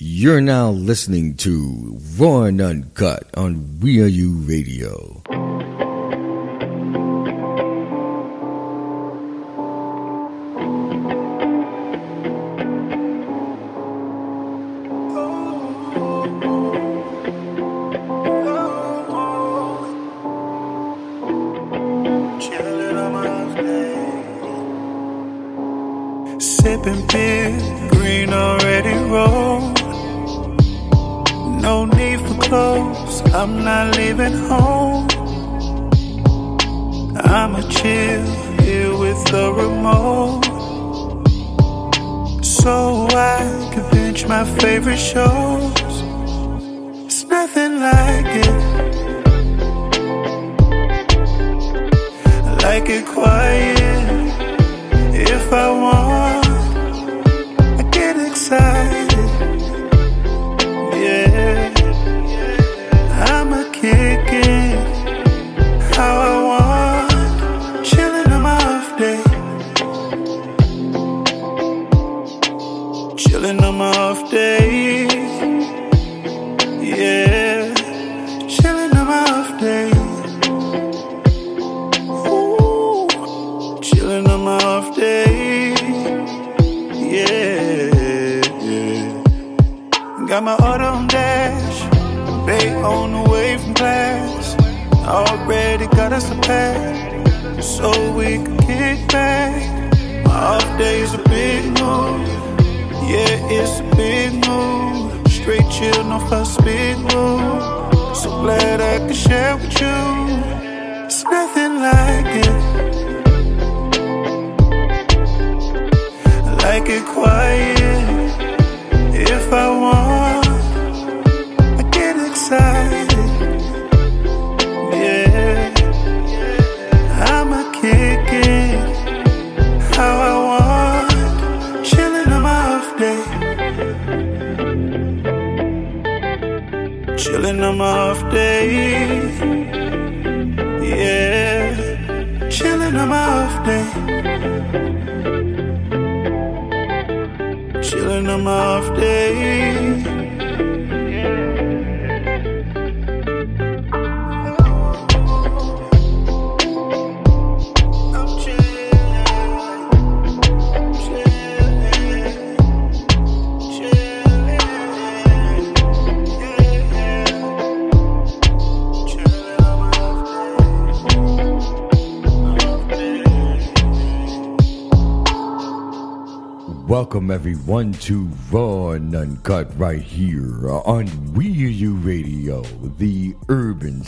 You're now listening to Raw and Uncut on We Are You Radio.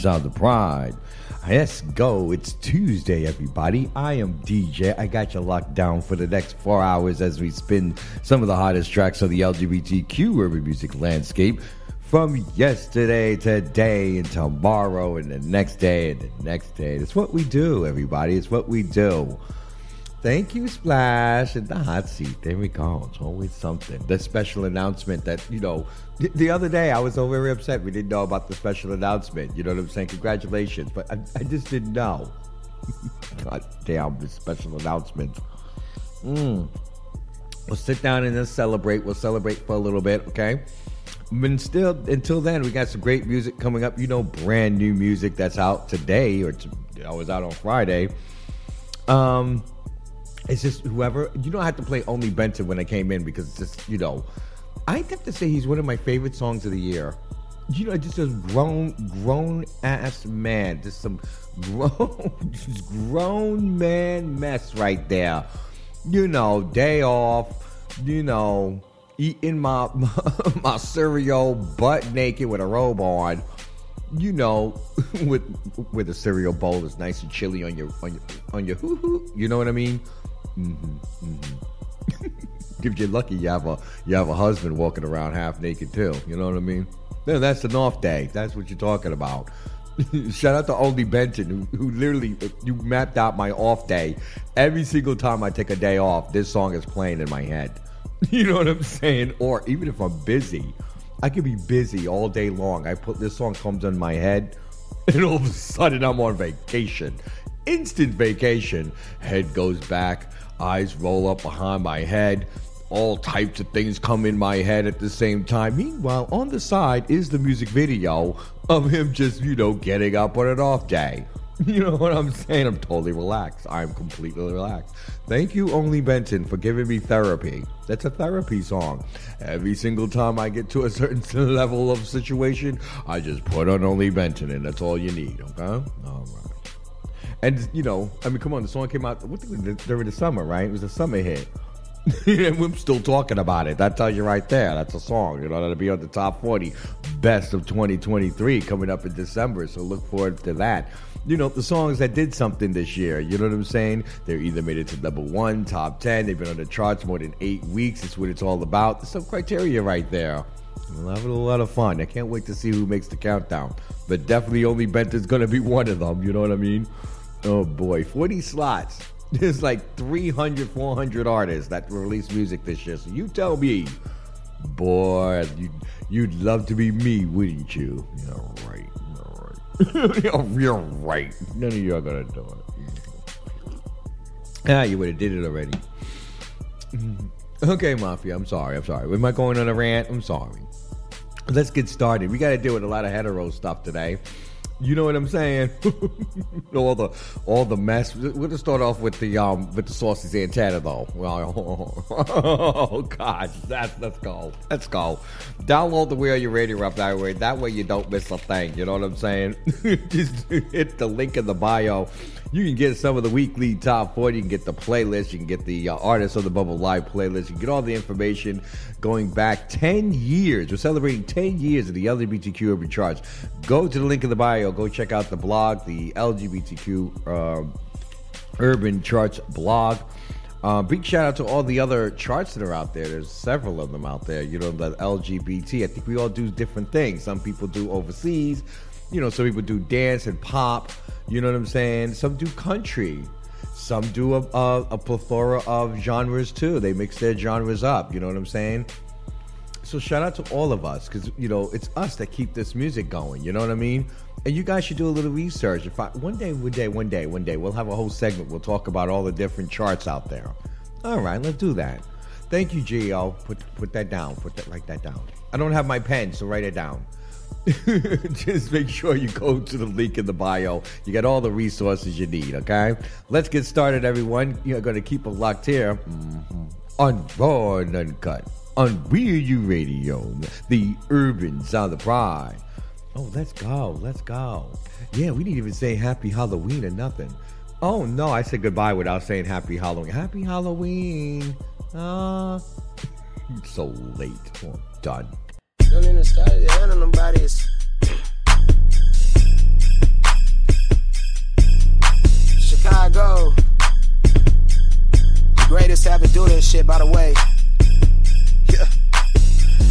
Sound of pride. Let's go. It's Tuesday, everybody. I am DJ. I got you locked down for the next four hours as we spin some of the hottest tracks of the LGBTQ urban music landscape from yesterday, today, and tomorrow, and the next day, and the next day. It's what we do, everybody. It's what we do. Thank you, Splash, and the hot seat. There we go. It's always something. The special announcement that, you know, th- the other day I was so very upset we didn't know about the special announcement. You know what I'm saying? Congratulations. But I, I just didn't know. God damn, the special announcement. Mm. We'll sit down and then celebrate. We'll celebrate for a little bit, okay? But still, until then, we got some great music coming up. You know, brand new music that's out today, or t- I was out on Friday. Um, it's just whoever you know. I had to play only Benton when I came in because it's just you know, I have to say he's one of my favorite songs of the year. You know, just a grown, grown ass man, just some grown, just grown man mess right there. You know, day off. You know, eating my my cereal butt naked with a robe on you know, with with a cereal bowl that's nice and chilly on your on your on your hoo hoo. You know what I mean? Mm-hmm, mm-hmm. if you're lucky, you have a you have a husband walking around half naked too. You know what I mean? Then that's an off day. That's what you're talking about. Shout out to Only Benton, who, who literally you mapped out my off day. Every single time I take a day off, this song is playing in my head. You know what I'm saying? Or even if I'm busy, I could be busy all day long. I put this song comes in my head, and all of a sudden I'm on vacation. Instant vacation. Head goes back, eyes roll up behind my head. all types of things come in my head at the same time. Meanwhile, on the side is the music video of him just, you know, getting up on an off day. You know what I'm saying? I'm totally relaxed. I'm completely relaxed. Thank you, Only Benton, for giving me therapy. That's a therapy song. Every single time I get to a certain level of situation, I just put on Only Benton, and that's all you need, okay? All right. And, you know, I mean, come on, the song came out during the summer, right? It was a summer hit. and we're still talking about it. That tells you right there. That's a song. You know, that'll be on the top 40 best of 2023 coming up in December. So look forward to that you know, the songs that did something this year. You know what I'm saying? They're either made it to number one, top 10, they've been on the charts more than eight weeks. It's what it's all about. There's some criteria right there. We'll have a lot of fun. I can't wait to see who makes the countdown. But definitely only Benton's going to be one of them. You know what I mean? Oh boy, 40 slots. There's like 300, 400 artists that release music this year. So you tell me, boy, you'd, you'd love to be me, wouldn't you? Yeah, right. You're right. None of you are gonna do it. Ah, you would have did it already. Okay, Mafia, I'm sorry. I'm sorry. Am I going on a rant? I'm sorry. Let's get started. We got to deal with a lot of hetero stuff today. You know what I'm saying? all the all the mess. We're gonna start off with the um with the saucy Santana though. Oh God, that's let's go. Let's go. Download the Wheel Your Radio up that way. That way you don't miss a thing. You know what I'm saying? Just hit the link in the bio. You can get some of the weekly top 40. You can get the playlist. You can get the uh, Artists of the Bubble Live playlist. You can get all the information going back 10 years. We're celebrating 10 years of the LGBTQ Urban Charts. Go to the link in the bio. Go check out the blog, the LGBTQ uh, Urban Charts blog. Uh, big shout out to all the other charts that are out there. There's several of them out there. You know, the LGBT. I think we all do different things. Some people do overseas. You know, some people do dance and pop. You know what I'm saying? Some do country. Some do a, a, a plethora of genres too. They mix their genres up. You know what I'm saying? So shout out to all of us because you know it's us that keep this music going. You know what I mean? And you guys should do a little research. If I, one day, one day, one day, one day, we'll have a whole segment. We'll talk about all the different charts out there. All right, let's do that. Thank you, Gio. Put put that down. Put that write that down. I don't have my pen, so write it down. just make sure you go to the link in the bio. You get all the resources you need, okay? Let's get started, everyone. You're going to keep it locked here mm-hmm. on Raw and Uncut on You Radio, the urban sound of pride. Oh, let's go. Let's go. Yeah, we didn't even say happy Halloween or nothing. Oh, no, I said goodbye without saying happy Halloween. Happy Halloween. Ah. Uh, so late. Oh, done. Don't even start to handle them bodies. Chicago. The greatest ever do this shit, by the way.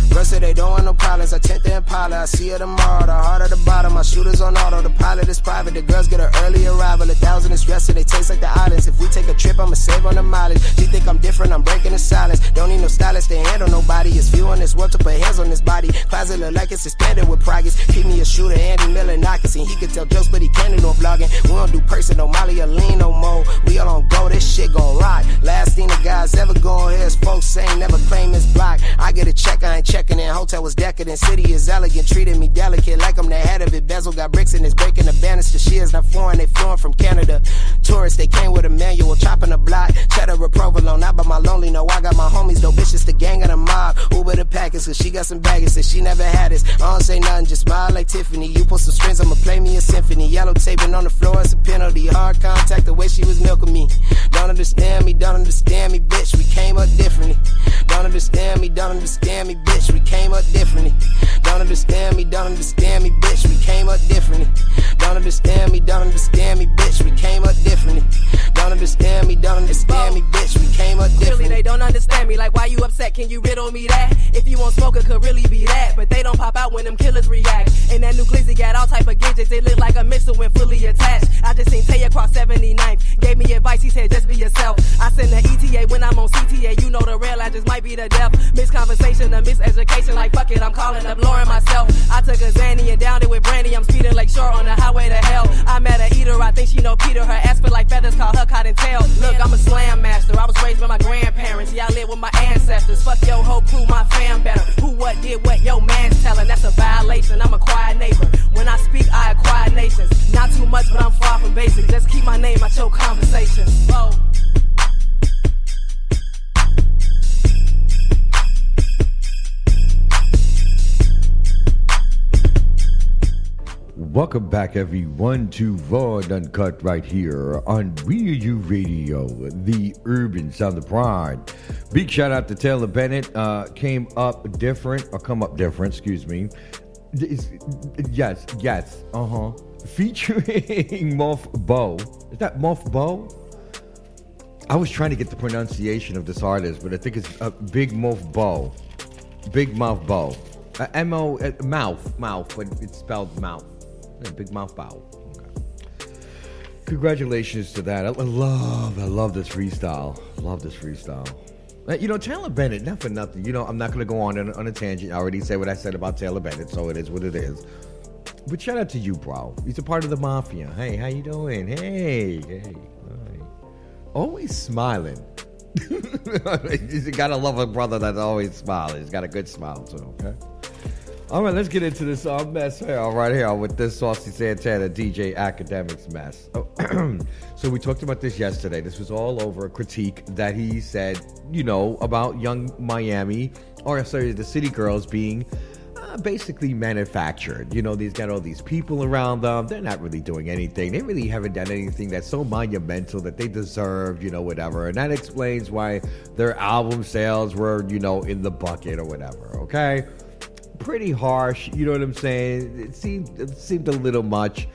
Girl say they don't want no pilots. I tint the Impala. I see her tomorrow. The heart of the bottom. My shooters on auto. The pilot is private. The girls get an early arrival. A thousand is dressed they taste like the islands. If we take a trip, I'ma save on the mileage. She think I'm different. I'm breaking the silence. Don't need no stylist to handle nobody. It's few this world to put hands on this body. Closet look like it's suspended with progress. Keep me a shooter, Andy Miller knockers. And he can tell jokes, but he can't do no vlogging. We don't do person, no Molly or lean no more. We all on go. This shit gon' rock. Last thing the guys ever going here is folks saying never claim this block. I get a check, I ain't check checking in. Hotel was decadent, city is elegant. Treated me delicate like I'm the head of it. Bezel got bricks and it's breaking the banister. She is not foreign, they flowing from Canada. Tourists, they came with a manual, chopping a block. Cheddar provolone, not by my lonely. No, I got my homies, though bitches, the gang of the mob. Uber the package, cause she got some baggage that she never had this. I don't say nothing, just smile like Tiffany. You put some strings, I'ma play me a symphony. Yellow taping on the floor, it's a penalty. Hard contact, the way she was milking me. Don't understand me, don't understand me, bitch. We came up differently. Don't understand me, don't understand me, bitch we came up differently. Don't understand me, don't understand me, bitch, we came up differently. Don't understand me, don't understand me, bitch, we came up differently. Don't understand me, don't understand me, bitch, we came up differently. Clearly they don't understand me, like why you upset, can you riddle me that? If you want smoke, it could really be that, but they don't pop out when them killers react. And that new glizzy got all type of gadgets, they look like a missile when fully attached. I just seen Tay across 79th, gave me advice, he said just be yourself. I send the ETA when I'm on CTA, you know the real, I just might be the deaf. Misconversation, a miseducation, like fuck it, I'm calling up Lauren myself. I took a Zanny and downed it with Brandy, I'm speeding like short on the highway to hell. I met a eater, I think she know Peter, her ass feel like feathers, call her cotton tail. Look, I'm a slam master, I was raised by my grandparents, yeah, I live with my ancestors. Fuck your whole crew, my fam better. Who what did what, yo man's telling, that's a violation, I'm a quiet neighbor. When I speak, I acquire nations. Not too much, but I'm far from basic. Just keep my name out your conversation. Whoa. Welcome back, everyone, to Raw and Uncut right here on Real U Radio, the urban sound of pride. Big shout out to Taylor Bennett. Uh, came up different, or come up different, excuse me. It's- yes, yes, uh huh. Featuring Moth Bo. Is that Moth Bo? I was trying to get the pronunciation of this artist, but I think it's uh, Big Mouth Bo. Big Mouth Bo. Uh, M O uh, mouth mouth, but it's spelled mouth. Yeah, Big Mouth Bow. Congratulations to that. I love, I love this freestyle. Love this freestyle. Uh, You know, Taylor Bennett, not for nothing. You know, I'm not going to go on, on a tangent. I already said what I said about Taylor Bennett, so it is what it is. But shout out to you, bro. He's a part of the mafia. Hey, how you doing? Hey, hey. Always smiling. you gotta love a brother that's always smiling. He's got a good smile too. Okay. All right, let's get into this uh, mess here, right here with this Saucy Santana DJ Akademiks mess. Oh, so we talked about this yesterday. This was all over a critique that he said, you know, about Yung Miami, or sorry, the city girls being uh, basically manufactured. You know, they've got all these people around them. They're not really doing anything. They really haven't done anything that's so monumental that they deserve, you know, whatever. And that explains why their album sales were, you know, in the bucket or whatever. Okay pretty harsh. You know what I'm saying? It seemed it seemed a little much,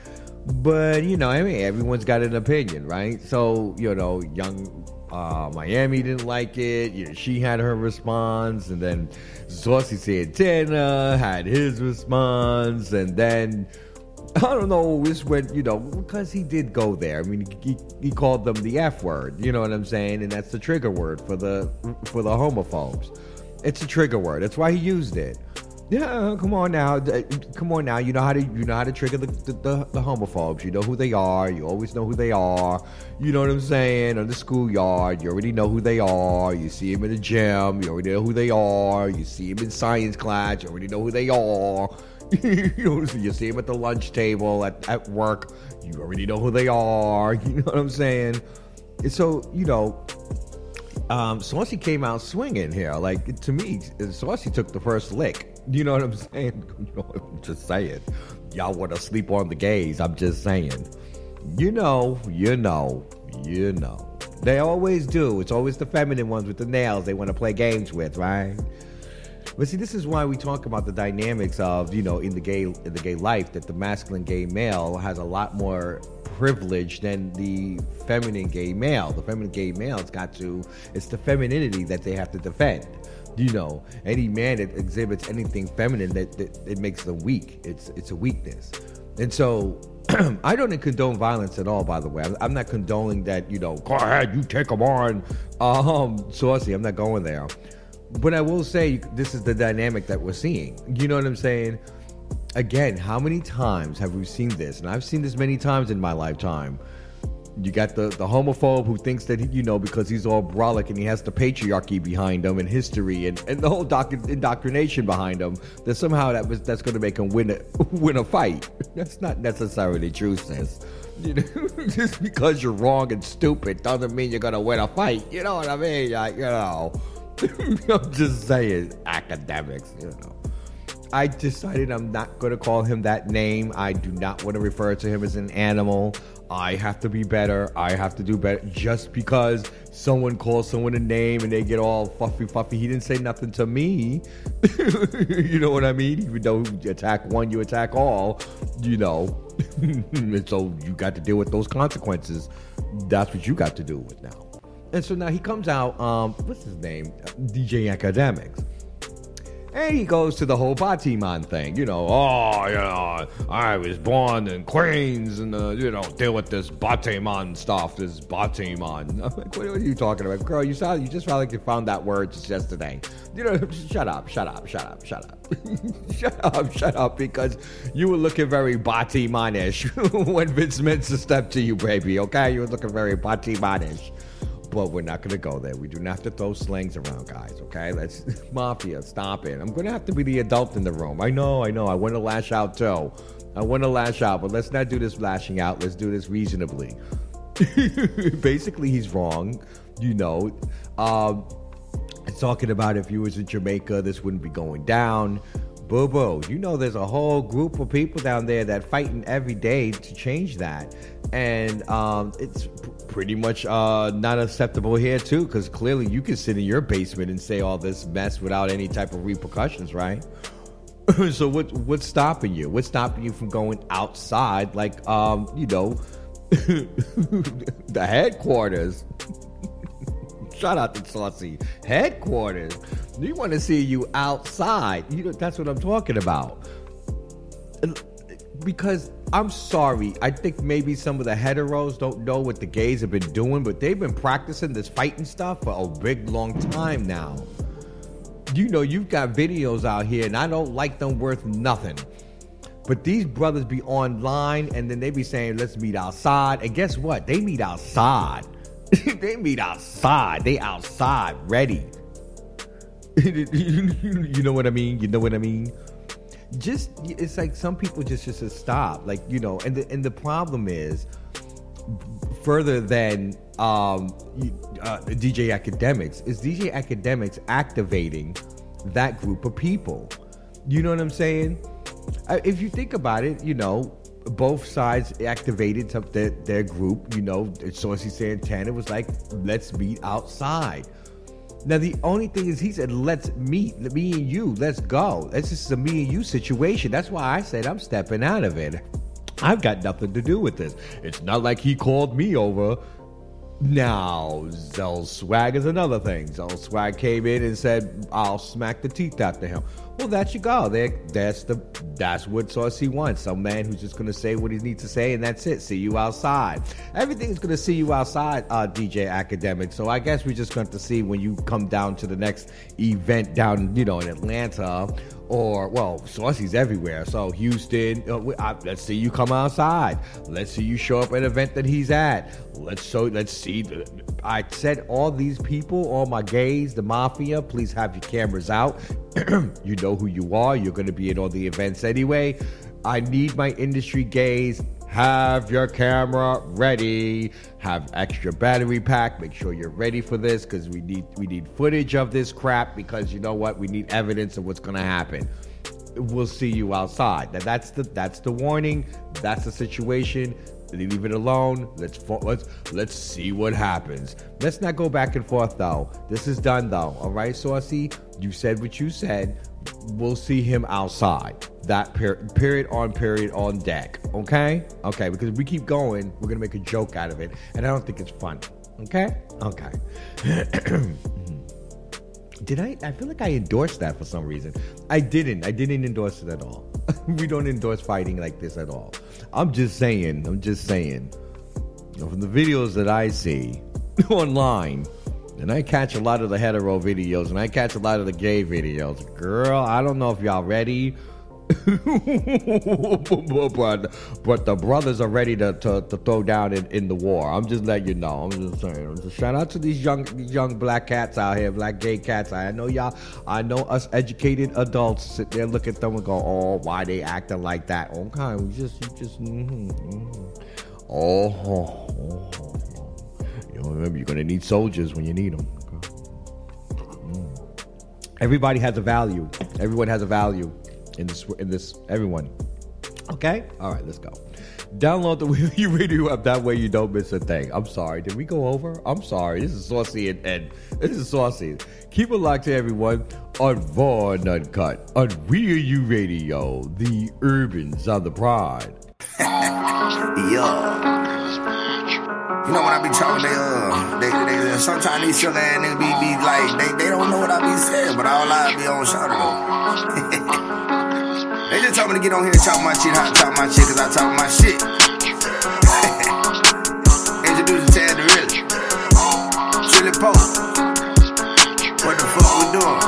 but you know, I mean, everyone's got an opinion, right? So you know, Yung uh, Miami didn't like it. You know, she had her response, and then Saucy Santana had his response, and then. I don't know. This went, you know, because he did go there. I mean, he, he called them the F word. You know what I'm saying? And that's the trigger word for the for the homophobes. It's a trigger word. That's why he used it. Yeah, uh, come on now, uh, come on now. You know how to you know how to trigger the, the, the, the homophobes. You know who they are. You always know who they are. You know what I'm saying? On the schoolyard, you already know who they are. You see them in the gym, you already know who they are. You see them in science class, you already know who they are. you see them at the lunch table at, at work, you already know who they are. You know what I'm saying? And so you know, um, Saucy came out swinging here. Like to me, uh, Saucy took the first lick. You know what I'm saying? Just saying. Y'all want to sleep on the gays. I'm just saying. You know, you know, you know. They always do. It's always the feminine ones with the nails they want to play games with, right? But see, this is why we talk about the dynamics of, you know, in the gay in the gay life that the masculine gay male has a lot more privilege than the feminine gay male. The feminine gay male's got to it's the femininity that they have to defend. You know, any man that exhibits anything feminine that, that it makes them weak. It's it's a weakness. And so I don't condone violence at all, by the way. I'm, I'm not condoning that, you know, go ahead, you take them on. Um, saucy, I'm not going there. But I will say this is the dynamic that we're seeing. You know what I'm saying? Again, how many times have we seen this? And I've seen this many times in my lifetime. You got the, the homophobe who thinks that, he, you know, because he's all brolic and he has the patriarchy behind him and history and, and the whole doc- indoctrination behind him, that somehow that was that's going to make him win a, win a fight. That's not necessarily true, sis. You know, just because you're wrong and stupid doesn't mean you're going to win a fight. You know what I mean? Like, you know. I'm just saying, Akademiks, you know. I decided I'm not going to call him that name. I do not want to refer to him as an animal. I have to be better. I have to do better. Just because someone calls someone a name and they get all fuffy fuffy, he didn't say nothing to me. you know what I mean? Even though you attack one, you attack all, you know. and so you got to deal with those consequences. That's what you got to deal with now. And so now he comes out, um, what's his name? DJ Akademiks. And he goes to the whole Batiman thing, you know. Oh, know, I was born in Queens, and uh, you know, deal with this Batiman stuff, this Batiman. I'm like, what are you talking about, girl? You sound, you just sound like you found that word just yesterday. You know, shut up, shut up, shut up, shut up, shut up, shut up, because you were looking very Batimanish when Vic Mensa stepped to you, baby. Okay, you were looking very Batimanish but we're not going to go there. We do not have to throw slings around, guys. Okay, let's mafia. Stop it. I'm going to have to be the adult in the room. I know, I know. I want to lash out too. I want to lash out, but let's not do this lashing out. Let's do this reasonably. Basically, he's wrong. You know, um, talking about if you was in Jamaica, this wouldn't be going down. Boo boo. You know, there's a whole group of people down there that fighting every day to change that, and um, it's pretty much uh, not acceptable here too. Because clearly, you can sit in your basement and say all this mess without any type of repercussions, right? so what what's stopping you? What's stopping you from going outside, like um, you know, the headquarters? Shout out to Saucy headquarters. We want to see you outside. You know that's what I'm talking about. Because I'm sorry, I think maybe some of the heteros don't know what the gays have been doing, but they've been practicing this fighting stuff for a big long time now you know you've got videos out here and I don't like them worth nothing. But these brothers be online and then they be saying, let's meet outside. And guess what? They meet outside. they meet outside. They outside ready. you know what I mean? You know what I mean? Just it's like some people just just stop. Like, you know, and the and the problem is further than um, uh, DJ Akademiks is DJ Akademiks activating that group of people. You know what I'm saying? If you think about it, you know, both sides activated their, their group. You know, Saucy Santana was like, let's meet outside. Now, the only thing is, he said, let's meet, me and you, let's go. This is a me and you situation. That's why I said I'm stepping out of it. I've got nothing to do with this. It's not like he called me over now, Zell Swag is another thing. Zell Swag came in and said, "I'll smack the teeth after him." Well, that you go. There, that's the that's what Saucy wants. Some man who's just gonna say what he needs to say, and that's it. See you outside. Everything's gonna see you outside, uh, DJ Academic. So I guess we're just going to see when you come down to the next event down, you know, in Atlanta or well, Saucy's everywhere. So Houston, uh, let's see you come outside. Let's see you show up at an event that he's at. Let's show. Let's see. I said all these people, all my gays, the mafia. Please have your cameras out. you know who you are. You're going to be at all the events anyway. I need my industry gays have your camera ready. Have extra battery pack. Make sure you're ready for this because we need we need footage of this crap because you know what? We need evidence of what's going to happen. We'll see you outside. Now that's the that's the warning. That's the situation. Leave it alone. Let's let's let's see what happens. Let's not go back and forth though. This is done though. All right saucy? You said what you said. We'll see him outside. That per- period on period on deck. Okay? Okay, because if we keep going, we're going to make a joke out of it. And I don't think it's fun. Okay? Okay. Did I? I feel like I endorsed that for some reason. I didn't. I didn't endorse it at all. we don't endorse fighting like this at all. I'm just saying. I'm just saying. You know, from the videos that I see online, and I catch a lot of the hetero videos and I catch a lot of the gay videos. Girl, I don't know if y'all ready. But, but the brothers are ready to, to, to throw down in, in the war. I'm just letting you know. I'm just saying. I'm just shout out to these young young black cats out here, black gay cats. I know y'all. I know us educated adults sit there, look at them, and go, "Oh, why they acting like that?" Okay, we just, you just, mm-hmm, mm-hmm. Oh, oh, oh. You know, remember, you're to need soldiers when you need them. Mm. Everybody has a value. Everyone has a value in this. In this, everyone. Okay. All right. Let's go. Download the Wheel You Radio app. That way you don't miss a thing. I'm sorry. Did we go over? I'm sorry. This is saucy and, and this is saucy. Keep it locked to everyone on Vaughn Uncut on Real You Radio, the Urbans Sound the Pride. Yo. You know when I be talking, they uh, they, they sometimes these silly ass niggas be, be like, they, they don't know what I be saying, but all I be on shout though. they just told me to get on here and talk my shit, how to talk my shit, cause I talk my shit. Introduce Tad the Real. Trilly Polk. What the fuck we doing?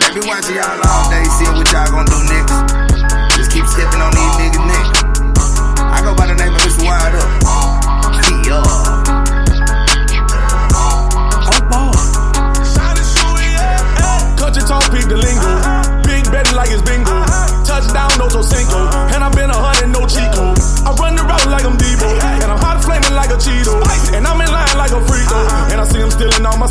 They be watching y'all all day, seeing what y'all gonna do next. Just keep stepping on these niggas' neck. I go by the name of Mr. Wide Up. Yeah. Oh, Country talk, peak the lingo. Like it's bingo. Touchdown, no Cinco. And I've been a hundred, no Chico. I run the route like I'm Debo. And I'm hot flaming like a Cheeto. And I'm in line like a free throw. And I see him stealing all my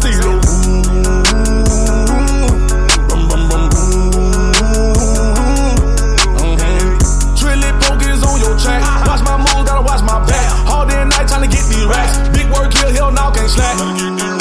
track. Watch my moves, gotta watch my back. All day and night trying to get these racks. Big work here, hell now can't slack.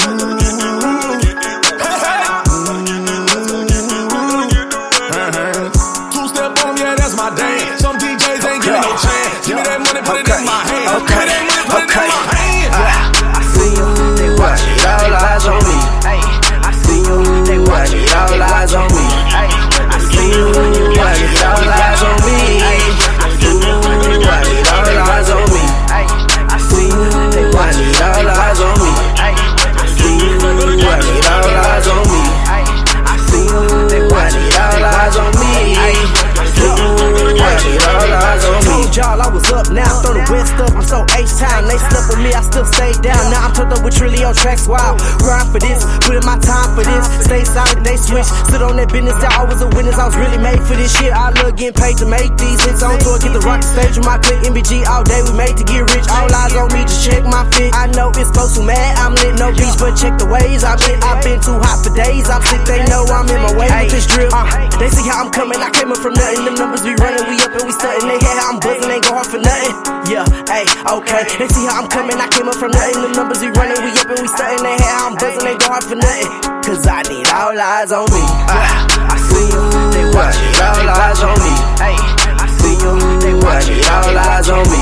So H time. They slept with me, I still stay down. Now I'm turned up with Trilio tracks. Wow, grind for this, put in my time for this. Stay silent, they switch. Stood on that business, I was a witness. I was really made for this shit. I love getting paid to make these hits on tour. Get the rock the stage with my click MBG all day. We made to get rich. All eyes on me, just check my fit. I know it's close to mad. I'm lit, no beach, but check the waves. I've been, I've been too hot for days. I'm sick, they know I'm in my way with this drip. Uh, they see how I'm coming. I came up from nothing. Them numbers be running, we up and we stunting. They hear how I'm buzzing, ain't go hard for nothing. Yeah, hey, okay. They see how I'm coming. I came up from nothing. The numbers we running, we up and we stunting. They hear how I'm buzzing, ain't go hard for nothing. Cause I need all eyes on me. Uh, I see you, they watch it, all eyes on me. I see you, they watch it, all eyes on me.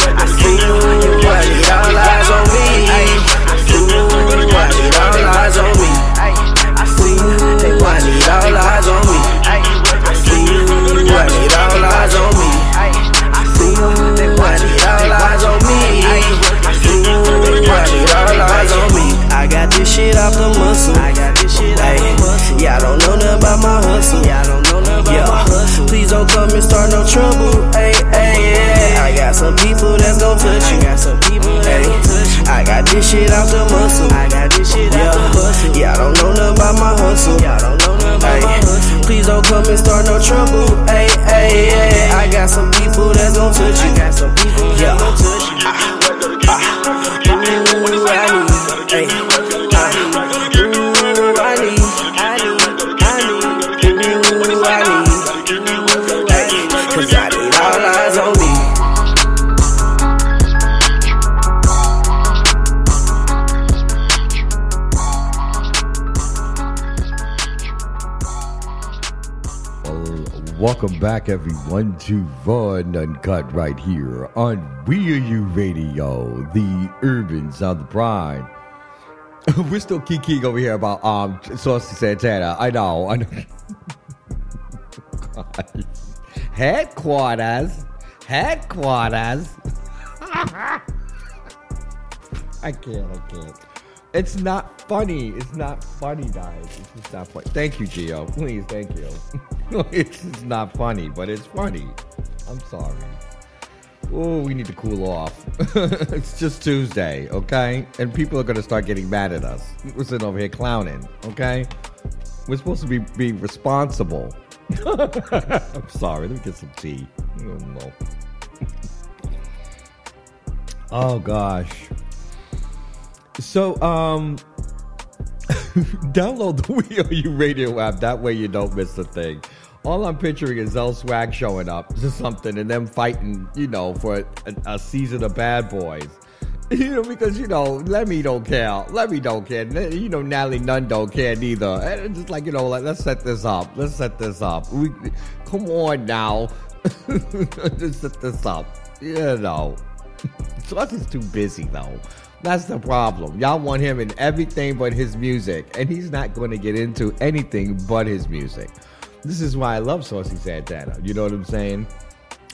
I see you, they watch it, all eyes on me. I see you, they watch it, all eyes on me. I see you, they watch it, all eyes on me. Back, everyone, to and Uncut right here on We Are You Radio, the urban sound of pride. We're still kikiing over here about um Saucy Santana. I know. I know. Headquarters. Headquarters. I can't. I can't. It's not funny. It's not funny, guys. It's just not funny. Thank you, Gio. Please, thank you. it's not funny, but it's funny. I'm sorry. Oh, we need to cool off. it's just Tuesday, okay? And people are gonna start getting mad at us. We're sitting over here clowning, okay? We're supposed to be be responsible. I'm sorry. Let me get some tea. Oh, no. oh gosh. So, um, download the We Are You radio app. That way you don't miss a thing. All I'm picturing is Zell Swag showing up to something and them fighting, you know, for a, a season of Bad Boys. You know, because, you know, Lemmy don't care. Lemmy don't care. You know, Natalie Nunn don't care neither. And it's just like, you know, like, let's set this up. Let's set this up. We, come on now. let's set this up. You know. Sauce is too busy, though. That's the problem. Y'all want him in everything but his music, and he's not going to get into anything but his music. This is why I love Saucy Santana. You know what I'm saying?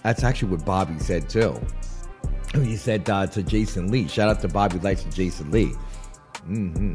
That's actually what Bobby said too. He said uh, to Jason Lee. Shout out to Bobby Lytes and Jason Lee. Mm-hmm.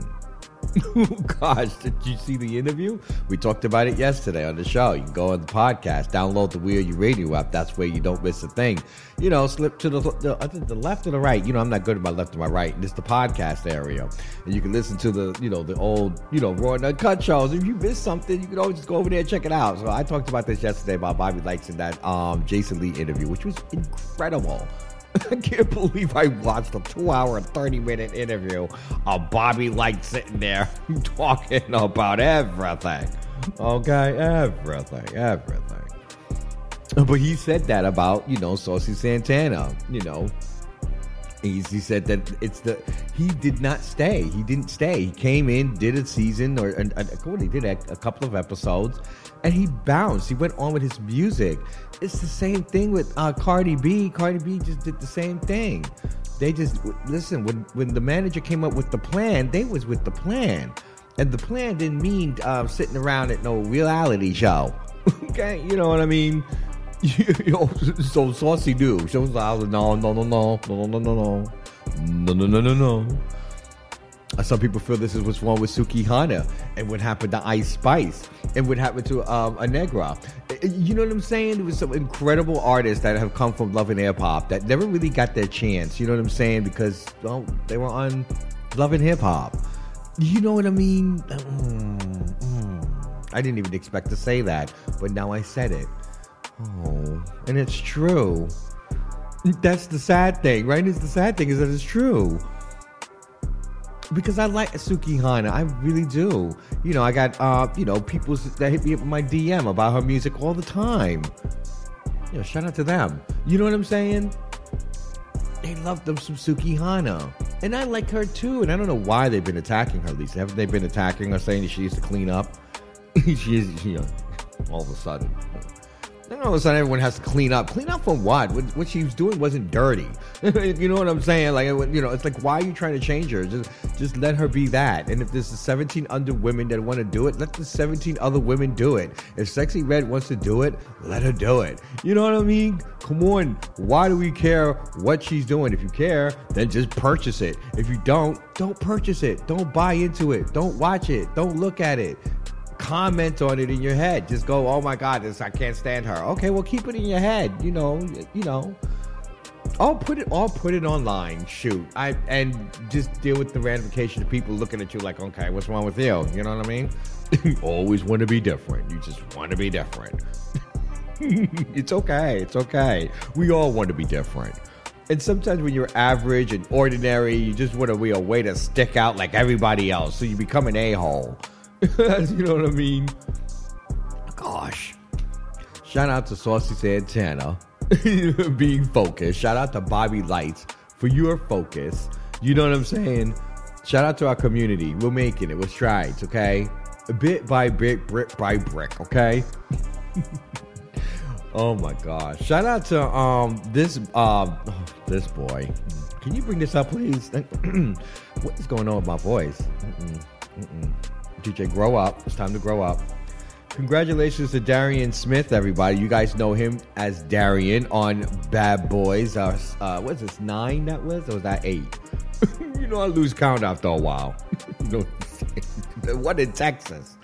oh gosh, did you see the interview? We talked about it yesterday on the show. You can go on the podcast, download the Wheel You Radio app. That's where you don't miss a thing. You know, slip to the, the the left or the right. You know, I'm not good at my left or my right. It's the podcast area, and you can listen to the you know the old you know raw and uncut shows. If you miss something, you can always just go over there and check it out. So I talked about this yesterday about Bobby Lytes in that um, Jason Lee interview, which was incredible. I can't believe I watched a two hour and 30 minute interview of Bobby Light sitting there talking about everything. Okay, everything, everything. But he said that about, you know, Saucy Santana, you know. He's, he said that it's the he did not stay. He didn't stay. He came in, did a season or and, he did a, a couple of episodes, and he bounced. He went on with his music. It's the same thing with uh, Cardi B. Cardi B just did the same thing. They just listen when when the manager came up with the plan. They was with the plan, and the plan didn't mean uh, sitting around at no reality show. okay, you know what I mean. so saucy do. She was like, no, no, no, no, no, no, no, no, no, no, no, no, no. Some people feel this is what's wrong with Sukihana and what happened to Ice Spice and what happened to um, a Negra. You know what I'm saying? There was some incredible artists that have come from Love and Hip Hop that never really got their chance. You know what I'm saying? Because well, they were on Love and Hip Hop. You know what I mean? Mm, mm. I didn't even expect to say that, but now I said it. Oh, and it's true. That's the sad thing, right? It's the sad thing is that it's true. Because I like Sukihana. I really do. You know, I got uh, you know, people that hit me up with my DM about her music all the time. You know, shout out to them. You know what I'm saying? They love them some Sukihana. And I like her too. And I don't know why they've been attacking her, Lisa. Haven't they been attacking her saying that she needs to clean up? she is, you know, all of a sudden. Then all of a sudden, everyone has to clean up. Clean up from what? What, what she was doing wasn't dirty. you know what I'm saying? Like, you know, it's like, why are you trying to change her? Just, just let her be that. And if there's 17 other women that want to do it, let the 17 other women do it. If Sexyy Red wants to do it, let her do it. You know what I mean? Come on. Why do we care what she's doing? If you care, then just purchase it. If you don't, don't purchase it. Don't buy into it. Don't watch it. Don't look at it comment on it in your head. Just go, oh my God, this I can't stand her. Okay, well keep it in your head. You know, you know. I'll put it. I'll put it online. Shoot, I and just deal with the ramifications of people looking at you like, okay, what's wrong with you? You know what I mean? you always want to be different. You just want to be different. it's okay. It's okay. We all want to be different. And sometimes when you're average and ordinary, you just want to be a way to stick out like everybody else. So you become an a hole. you know what I mean? Gosh. Shout out to Saucy Santana being focused. Shout out to Bobby Lytes for your focus. You know what I'm saying? Shout out to our community. We're making it. We're strides, okay? Bit by bit, brick by brick, okay? oh my gosh. Shout out to um this um oh, this boy. Can you bring this up, please? what is going on with my voice? Mm-mm, mm-mm. DJ, grow up. It's time to grow up. Congratulations to Darien Smith, everybody. You guys know him as Darien on Bad Boys. Uh, uh, what's this, nine that was? Or was that eight? you know, I lose count after a while. you know, what in Texas?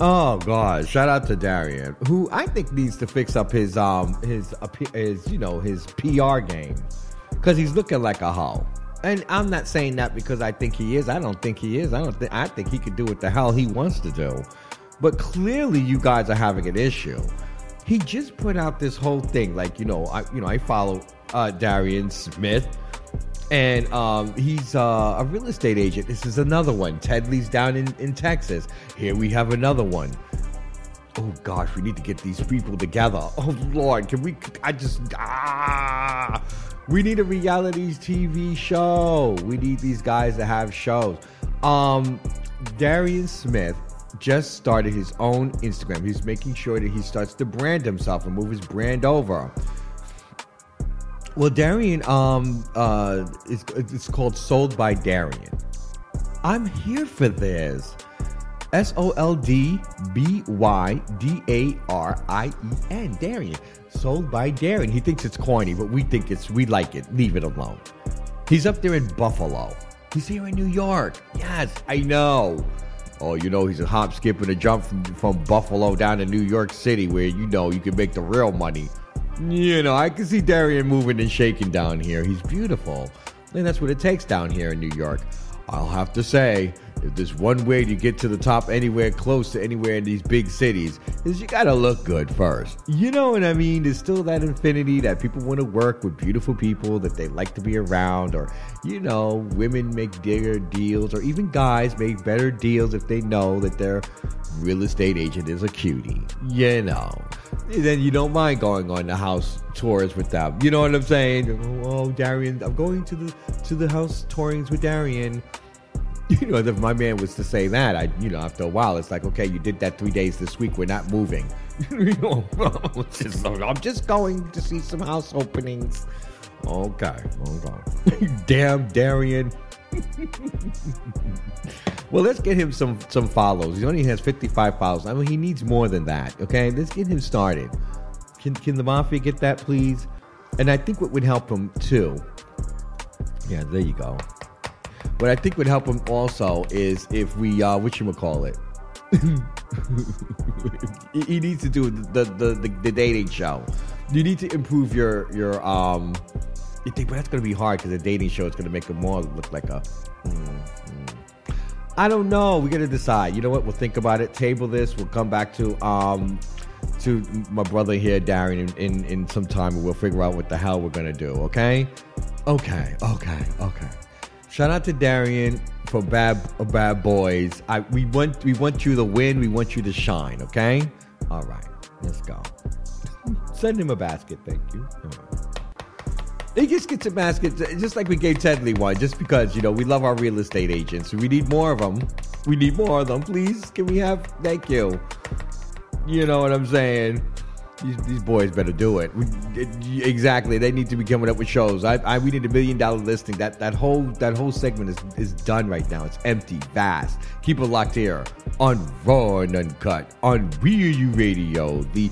Oh God! Shout out to Darien, who I think needs to fix up his um his his you know his PR game because he's looking like a hoe. And I'm not saying that because I think he is. I don't think he is. I don't think I think he could do what the hell he wants to do. But clearly you guys are having an issue. He just put out this whole thing like, you know, I you know, I follow uh Darien Smith and um, he's uh, a real estate agent. This is another one. Tedley's down in, in Texas. Here we have another one. Oh gosh, we need to get these people together. Oh Lord, can we? I just ah. We need a reality TV show. We need these guys to have shows. Um, Darien Smith just started his own Instagram. He's making sure that he starts to brand himself and move his brand over. Well, Darien, um, uh, it's, it's called Sold by Darien. I'm here for this. S O L D B Y D A R I E N. Darien. Sold by Darien. He thinks it's corny, but we think it's, we like it. Leave it alone. He's up there in Buffalo. He's here in New York. Yes, I know. Oh, you know, he's a hop, skip, and a jump from, from Buffalo down to New York City, where you know you can make the real money. You know, I can see Darien moving and shaking down here. He's beautiful. And that's what it takes down here in New York. I'll have to say, if there's one way to get to the top anywhere close to anywhere in these big cities, is you gotta look good first. You know what I mean? There's still that infinity that people want to work with beautiful people that they like to be around, or you know, women make bigger deals, or even guys make better deals if they know that their real estate agent is a cutie. You know. Then you don't mind going on the house tours with them. You know what I'm saying? Oh, Darien, I'm going to the to the house tourings with Darien you know, if my man was to say that, I, you know, after a while, it's like, okay, you did that three days this week. We're not moving. I'm just going to see some house openings. Okay, okay. Damn, Darien. well, let's get him some some follows. He only has 55 follows. I mean, he needs more than that. Okay, let's get him started. Can can the mafia get that, please? And I think what would help him too. Yeah, there you go. What I think would help him also is if we, uh, what you call it. he needs to do the, the, the, the, dating show. You need to improve your your um. You think, but that's gonna be hard because the dating show is gonna make him more look like a. Mm, mm. I don't know. We gotta decide. You know what? We'll think about it. Table this. We'll come back to um to my brother here, Darien, in, in, in some time, and we'll figure out what the hell we're gonna do. Okay? Okay. Okay. Okay. Shout out to Darien for bad uh, bad boys. I we want we want you to win. We want you to shine. Okay. All right. Let's go. Send him a basket. Thank you. He just gets a basket, just like we gave Tedley one, just because you know we love our real estate agents. We need more of them. We need more of them. Please, can we have? Thank you. You know what I'm saying? These, these boys better do it. We, it. Exactly, they need to be coming up with shows. I, I we need a million dollar listing. That that whole that whole segment is is done right now. It's empty, vast. Keep it locked here on Raw and Uncut on Real U Radio. The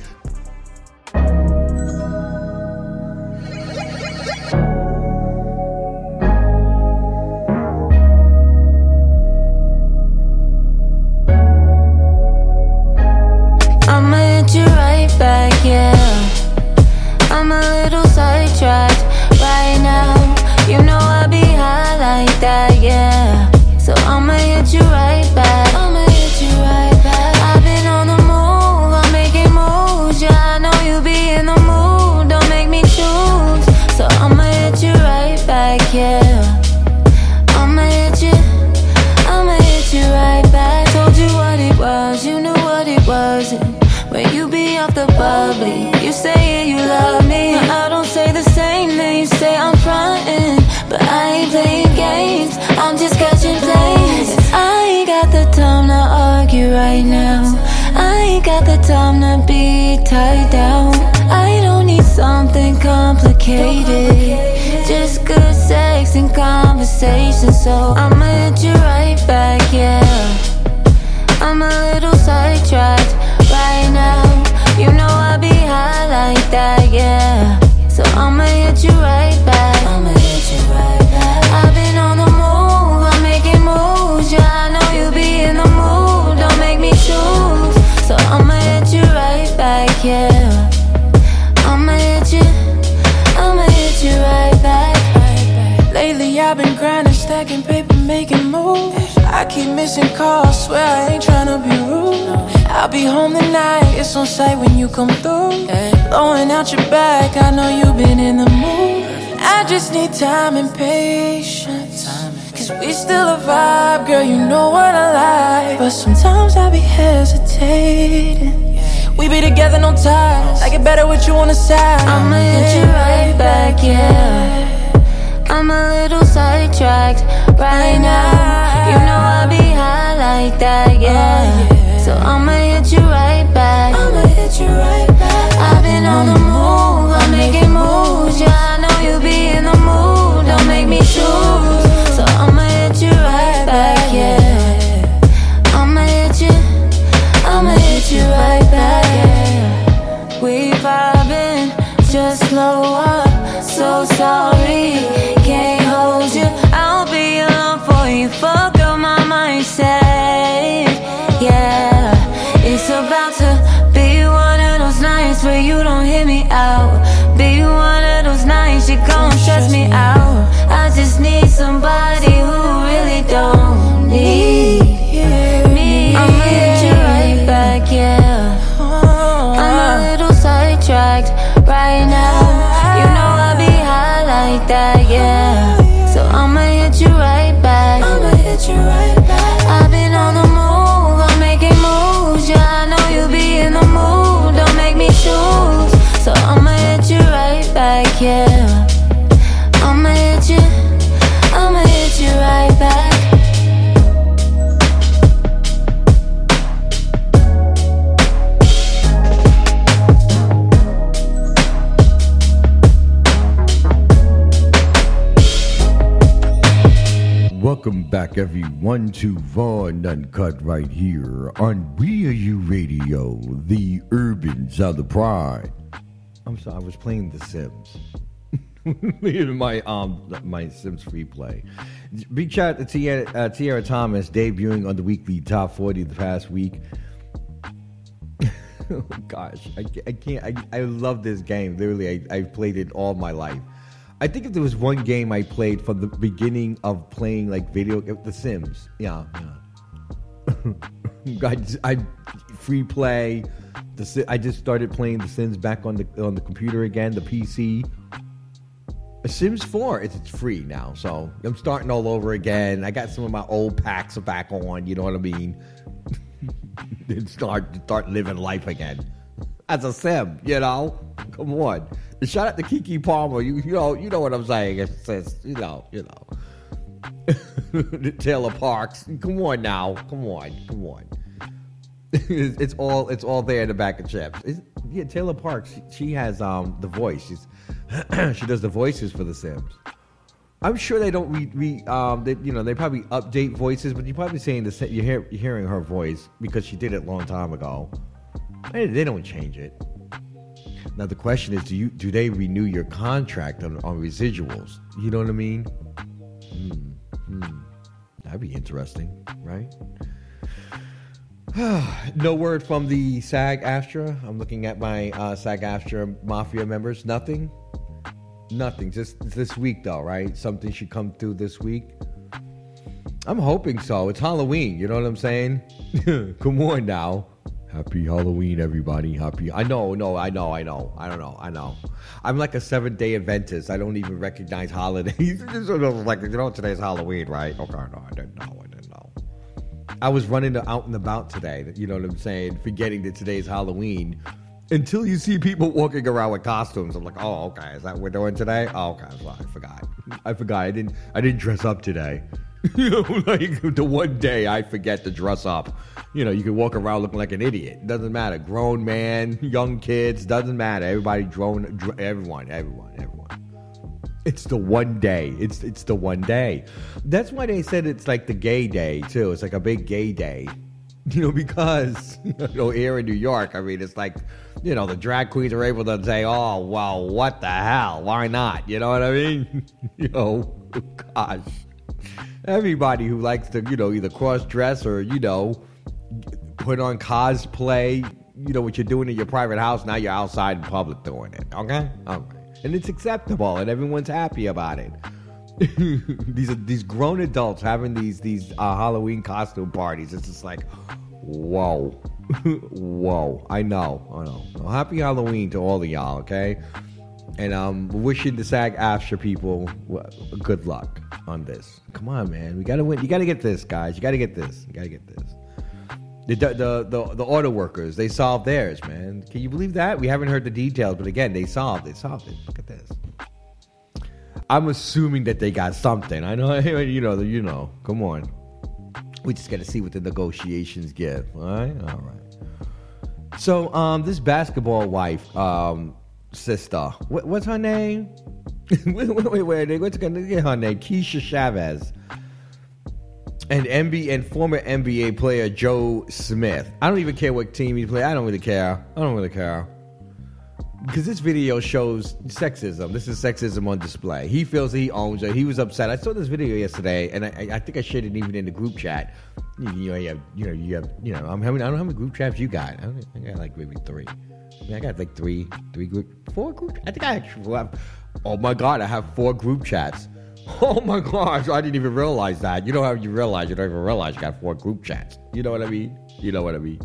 back, yeah. I'm a little sidetracked right now. You know tied down. I don't need something complicated. Just good sex and conversation. So I'ma hit you right back, yeah. I'm a little sidetracked I keep missing calls, swear I ain't tryna be rude. I'll be home tonight, it's on site when you come through. Blowing out your back, I know you've been in the mood. I just need time and patience. Cause we still a vibe, girl, you know what I like. But sometimes I be hesitating. We be together, no ties. I get better with you on the side. I'ma hit you right back, yeah. I'm a little sidetracked right now. You know I be high like that, yeah. Oh, yeah. So I'ma hit you right back. I'ma hit you right back. I've been on the move, I'm making moves. Yeah, I know you be in the mood. Don't make me choose. So I'ma hit you right back, yeah. I'ma hit you, I'ma hit you right back, yeah. We vibing, just slow up. So sorry, can't hold you. I'll be alone for you. For Welcome back, everyone, to and Uncut right here on We Are You Radio, the urban South of Pride. I'm sorry, I was playing The Sims. my um my Sims free play. Big shout out to Tiara, uh, Tiara Thomas debuting on the weekly top 40 the past week. oh gosh, I, I can't. I, I love this game. Literally, I, I've played it all my life. I think if there was one game I played from the beginning of playing like video, The Sims. Yeah, yeah. I, I free play. The I just started playing The Sims back on the on the computer again, the PC. Sims 4, it's, it's free now, so I'm starting all over again. I got some of my old packs back on. You know what I mean? start start living life again as a sim. You know, come on. Shout out to Keke Palmer. You you know you know what I'm saying. It's, it's you know you know. Taylor Parks. Come on now. Come on. Come on. it's, it's all it's all there in the back of chips. It's, yeah, Taylor Parks. She, she has um the voice. She's she does the voices for the Sims. I'm sure they don't re, re um they, you know they probably update voices, but you're probably saying the sa- you hear you're hearing her voice because she did it a long time ago. They, they don't change it. Now the question is, do you do they renew your contract on, on residuals? You know what I mean? Hmm, hmm. That'd be interesting, right? no word from the SAG AFTRA. I'm looking at my uh, SAG AFTRA Mafia members. Nothing. Nothing. Just this week, though, right? Something should come through this week. I'm hoping so. It's Halloween. You know what I'm saying? come on now. Happy Halloween, everybody. Happy. I know, no, I know, I know. I don't know, I know. I'm like a seven day Adventist. I don't even recognize holidays. Like, you know, today's Halloween, right? Okay, no, I didn't know. I didn't know. I was running out and about today. You know what I'm saying? Forgetting that today's Halloween. Until you see people walking around with costumes, I'm like, oh, okay, is that what we're doing today? Oh, okay, well, I forgot. I forgot. I didn't. I didn't dress up today. you know, like the one day I forget to dress up. You know, you can walk around looking like an idiot. Doesn't matter. Grown man, young kids, doesn't matter. Everybody drone, dr- everyone, everyone, everyone. It's the one day. It's it's the one day. That's why they said it's like the gay day too. It's like a big gay day. You know, because you know, here in New York, I mean, it's like, you know, the drag queens are able to say, "Oh, well, what the hell? Why not?" You know what I mean? you know, gosh, everybody who likes to, you know, either cross dress or you know, put on cosplay, you know, what you're doing in your private house. Now you're outside in public doing it. Okay, okay, and it's acceptable, and everyone's happy about it. these are these grown adults having these these uh, Halloween costume parties. It's just like, whoa, whoa. I know, I know. Well, happy Halloween to all of y'all. Okay, and um, wishing the SAG AFTRA people good luck on this. Come on, man, we gotta win. You gotta get this, guys. You gotta get this. You gotta get this. The, the the the auto workers they solved theirs, man. Can you believe that? We haven't heard the details, but again, they solved it. Solved it. Look at this. I'm assuming that they got something. I know, you know, you know. Come on, we just got to see what the negotiations give. All right, all right. So, um, this basketball wife, um, sister, what, what's her name? wait, wait, wait, wait, what's gonna her name? Kisha Chavis. And NBA and former NBA player Joe Smith. I don't even care what team he played. I don't really care. I don't really care. because this video shows sexism. This is sexism on display. He feels he owns it. He was upset. I saw this video yesterday, and I, I think I shared it even in the group chat. You, you know, you have, you know, you have, you know. I'm having, I don't know how many group chats you got. I, I got like maybe three. I, mean, I got like three, three group, four group. I think I actually have. Oh my god, I have four group chats. Oh my gosh, I didn't even realize that. You know how you realize you don't even realize you got four group chats. You know what I mean? You know what I mean?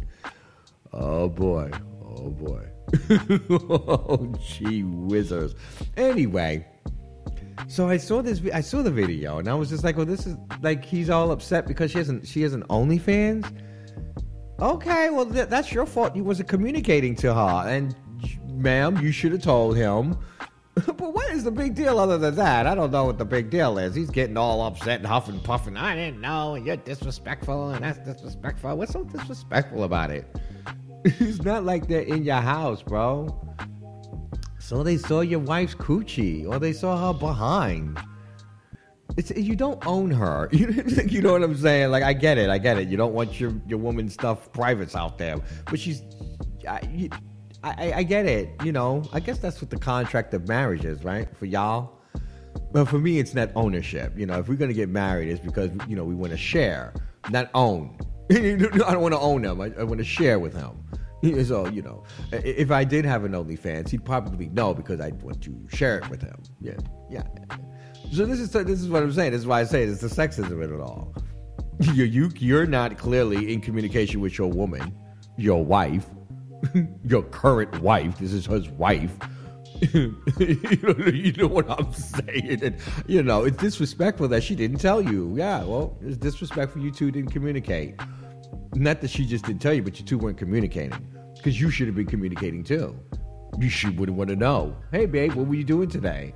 Oh boy. Oh boy. oh gee whizzers. Anyway, so I saw this. I saw the video, and I was just like, "Well, this is like he's all upset because she hasn't she hasn't OnlyFans." Okay, well th- that's your fault. You wasn't communicating to her, and ma'am, you should have told him. but what is the big deal other than that? I don't know what the big deal is. He's getting all upset and huffing puffing. I didn't know, and you're disrespectful, and that's disrespectful. What's so disrespectful about it? it's not like they're in your house, bro. So they saw your wife's coochie, or they saw her behind. It's you don't own her. You, know what I'm saying? Like I get it, I get it. You don't want your your woman's stuff privates out there, but she's. I, you, I, I get it. You know, I guess that's what the contract of marriage is, right? For y'all. But for me, it's not ownership. You know, if we're gonna get married, it's because you know we want to share, not own. I don't want to own him. I, I want to share with him. So you know, if I did have an OnlyFans, he'd probably know because I'd want to share it with him. Yeah, yeah. So this is this is what I'm saying. This is why I say it's the sexism of it all. You you you're not clearly in communication with your woman, your wife, your current wife. This is his wife. you, know, what I'm saying? And, you know, it's disrespectful that she didn't tell you. Yeah, well, it's disrespectful you two didn't communicate. Not that she just didn't tell you, but you two weren't communicating. Because you should have been communicating too. You should would want to know. Hey, babe, what were you doing today?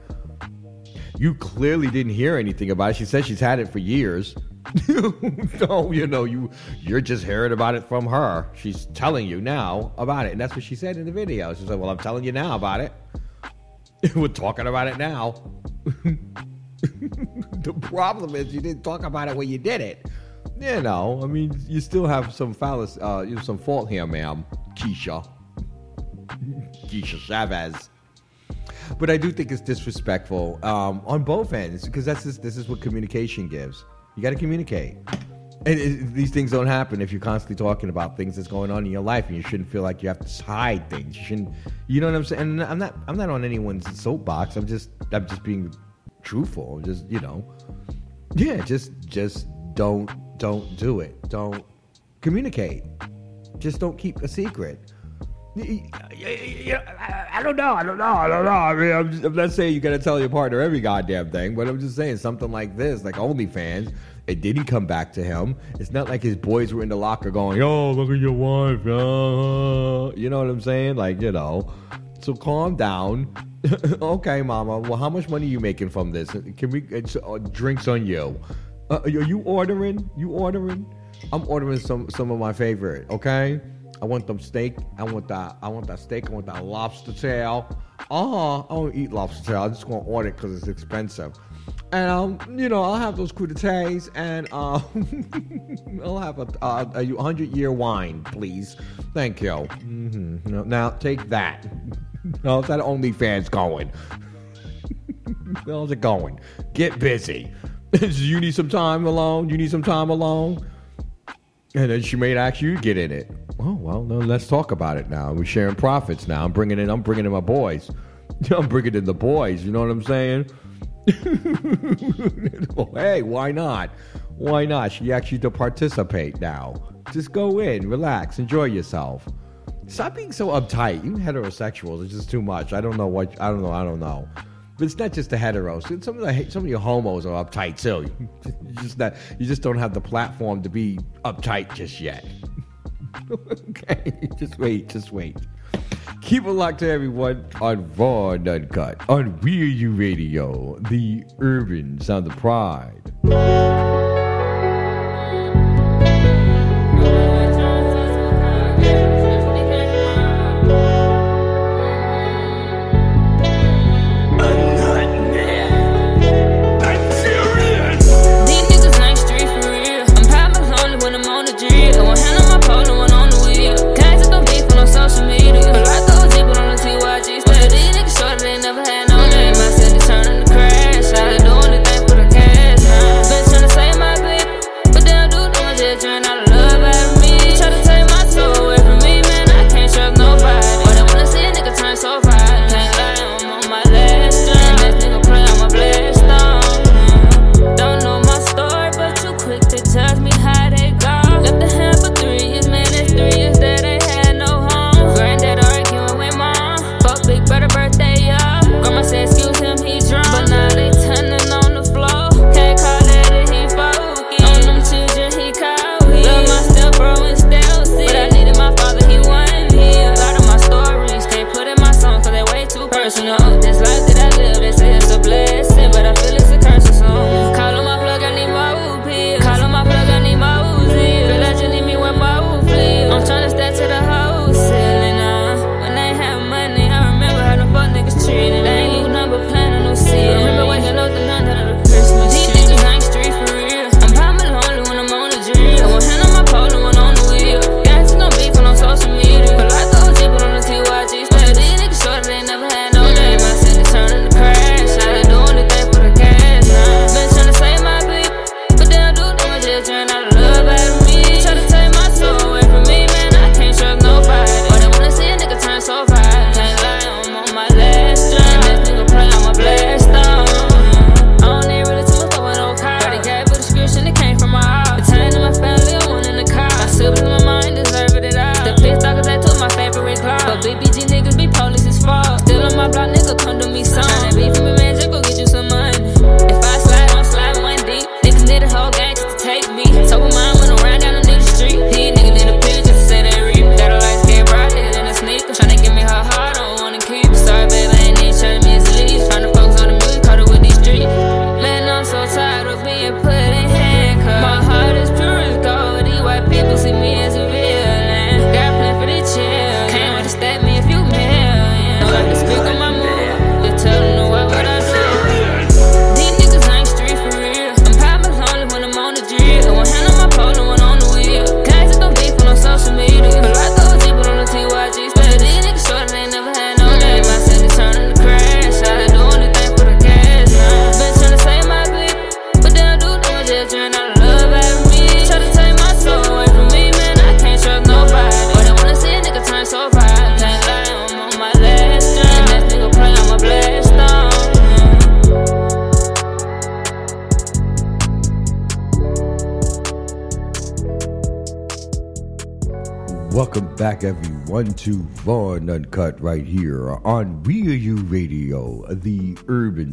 You clearly didn't hear anything about it. She said she's had it for years. no, you know, you you're just hearing about it from her. She's telling you now about it, and that's what she said in the video. She said, "Well, I'm telling you now about it. We're talking about it now." the problem is you didn't talk about it when you did it. You know, I mean, you still have some phallus, uh, you have some fault here, ma'am, Kisha, Kisha Chavis. But I do think it's disrespectful um, on both ends because that's just, this is what communication gives. You got to communicate. And it, these things don't happen if you're constantly talking about things that's going on in your life, and you shouldn't feel like you have to hide things. You shouldn't, you know what I'm saying? And I'm not, I'm not on anyone's soapbox. I'm just, I'm just being truthful. I'm just, you know, yeah, just, just don't, don't do it. Don't communicate. Just don't keep a secret. I don't know. I don't know. I don't know. I mean, I'm, just, I'm not saying you got to tell your partner every goddamn thing, but I'm just saying something like this, like OnlyFans, it didn't come back to him. It's not like his boys were in the locker going, "Yo, look at your wife." Uh, you know what I'm saying? Like, you know. So calm down. okay, mama. Well, how much money are you making from this? Can we uh, drinks on you? Uh, are you ordering? You ordering? I'm ordering some some of my favorite. Okay. I want them steak. I want that. I want that steak. I want that lobster tail. Uh huh. I don't eat lobster tail. I'm just gonna order it because it's expensive. And um, you know, I'll have those crudités, and uh, I'll have a, a, a hundred year wine, please. Thank you. Mm-hmm. Now take that. How's that OnlyFans going? How's it going? Get busy. you need some time alone. You need some time alone. And then she may ask you to get in it. Oh well, no, let's talk about it now. We're sharing profits now. I'm bringing in. I'm bringing in my boys. I'm bringing in the boys. You know what I'm saying? hey, why not? Why not? She asked you to participate now. Just go in, relax, enjoy yourself. Stop being so uptight. You heterosexuals, it's just too much. I don't know what. I don't know. I don't know. But it's not just the heteros. Some of the some of your homos are uptight too. You just not. You just don't have the platform to be uptight just yet. okay, just wait. Just wait. Keep it locked to everyone on Raw and Uncut on Real You Radio, the urban sound of pride.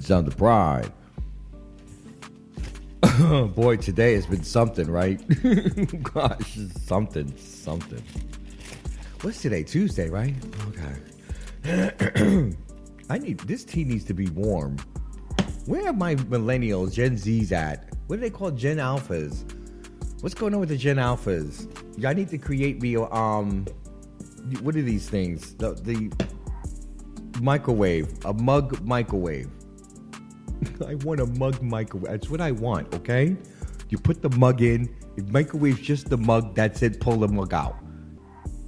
Sound of pride. Boy, today has been something, right? Gosh, something, something. What's today? Tuesday, right? Okay. I need this tea needs to be warm. Where are my millennials, Gen Zs at? What do they call Gen Alphas? What's going on with the Gen Alphas? Y'all need to create me um what are these things? The the microwave, a mug microwave. I want a mug microwave. That's what I want, okay? You put the mug in, it microwaves just the mug, that's it, pull the mug out.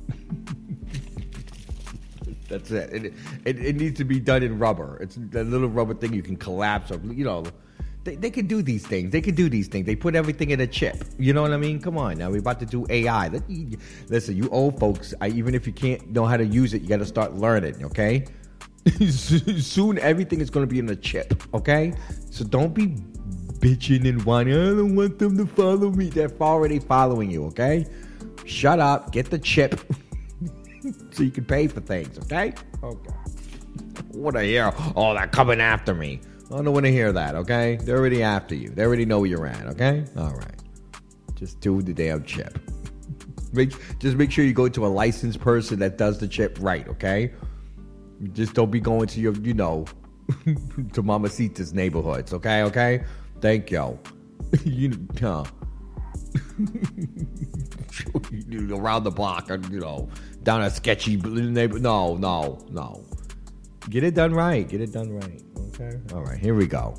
that's it. It, it. it needs to be done in rubber. It's a little rubber thing you can collapse or you know they, they can do these things. They can do these things. They put everything in a chip. You know what I mean? Come on, now we're about to do AI. Listen, you old folks, I, even if you can't know how to use it, you got to start learning. Okay? Soon everything is going to be in a chip. Okay? So don't be bitching and whining. I don't want them to follow me. They're already following you. Okay? Shut up. Get the chip so you can pay for things. Okay? Okay. Want to hear? Oh, they're coming after me. I don't want to hear that, okay? They're already after you. They already know where you're at, okay? All right. Just do the damn chip. Make just make sure you go to a licensed person that does the chip right, okay? Just don't be going to your, you know, to Mama Mamacita's neighborhoods, okay? Okay? Thank y'all. you huh. around the block, or, you know, down a sketchy neighbor. No, no, no. Get it done right. Get it done right. Okay. All right. Here we go.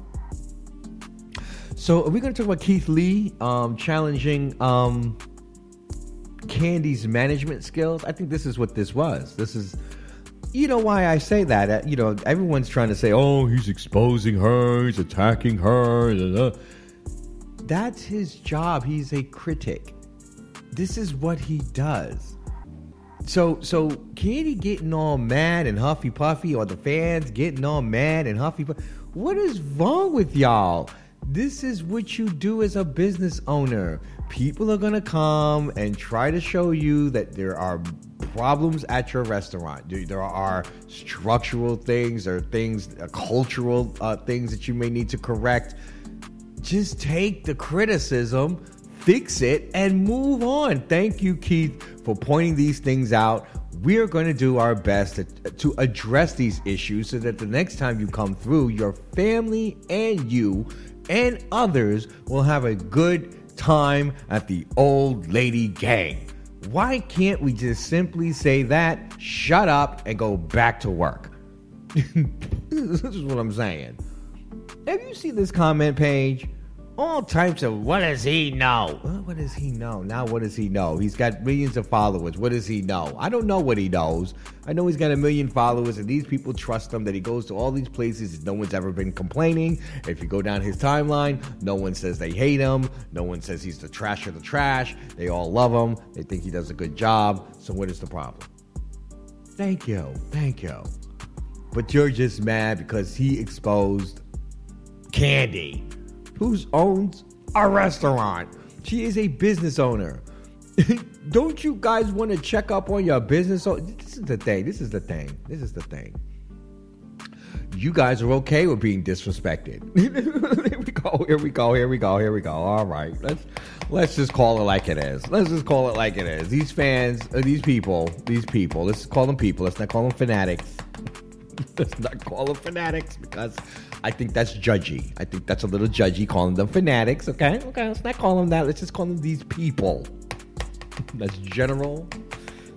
So, are we going to talk about Keith Lee um, challenging um, Kandi's management skills? I think this is what this was. This is, you know, why I say that. Uh, You know, everyone's trying to say, "Oh, he's exposing her. He's attacking her." That's his job. He's a critic. This is what he does. So so Kandi getting all mad and huffy puffy, or the fans getting all mad and huffy puffy. What is wrong with y'all? This is what you do as a business owner. People are gonna come and try to show you that there are problems at your restaurant. There- are structural things, or things, uh, cultural uh, things that you may need to correct just take the criticism, fix it, and move on. Thank you, Keith, for pointing these things out. we're going to do our best to, to address these issues so that the next time you come through, your family and you and others will have a good time at the old lady gang. Why can't we just simply say that, shut up, and go back to work? this is what I'm saying. Have you seen this comment page? All types of what does he know? What does he know? Now, what does he know? He's got millions of followers. What does he know? I don't know what he knows. I know he's got a million followers, and these people trust him that he goes to all these places. No one's ever been complaining. If you go down his timeline, no one says they hate him. No one says he's the trash of the trash. They all love him. They think he does a good job. So, what is the problem? Thank you. Thank you. But you're just mad because he exposed Kandi, who owns a restaurant. She is a business owner. Don't you guys want to check up on your business? This is the thing. This is the thing. This is the thing. You guys are okay with being disrespected. here we go. Here we go. Here we go. Here we go. All right. Let's let's just call it like it is. Let's just call it like it is. These fans, uh, these people, these people. Let's call them people. Let's not call them fanatics. Let's not call them fanatics because I think that's judgy. I think that's a little judgy calling them fanatics. Okay, okay. Let's not call them that. Let's just call them these people. that's general.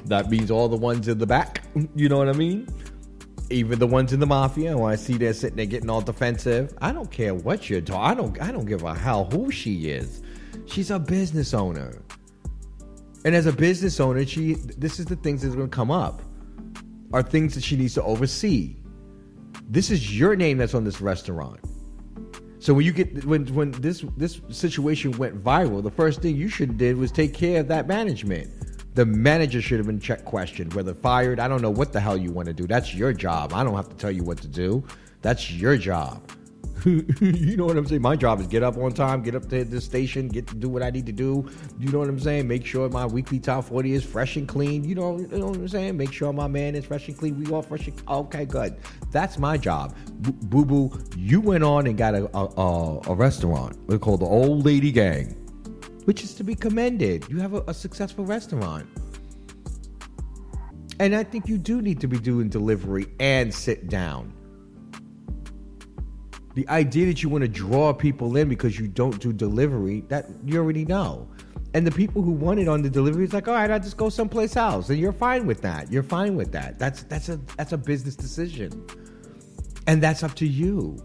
That means all the ones in the back. You know what I mean? Even the ones in the mafia. When I see they're sitting there getting all defensive, I don't care what you're talking. I don't. I don't give a hell who she is. She's a business owner, and as a business owner, she. This is the things that's going to come up. Are things that she needs to oversee. This is your name that's on this restaurant. So when you get when when this this situation went viral, the first thing you should did was take care of that management. The manager should have been check questioned, whether fired. I don't know what the hell you want to do. That's your job. I don't have to tell you what to do. That's your job. you know what I'm saying? My job is get up on time, get up to the station, get to do what I need to do. You know what I'm saying? Make sure my weekly top 40 is fresh and clean. You know, you know what I'm saying? Make sure my man is fresh and clean. We all fresh and okay, good. That's my job. Boo boo, you went on and got a a, a, restaurant. It's called the Old Lady Gang, which is to be commended. You have a, a successful restaurant. And I think you do need to be doing delivery and sit down. The idea that you want to draw people in because you don't do delivery, that you already know. And the people who want it on the delivery is like, all right, I'll just go someplace else. And you're fine with that. You're fine with that. That's that's a that's a business decision. And that's up to you.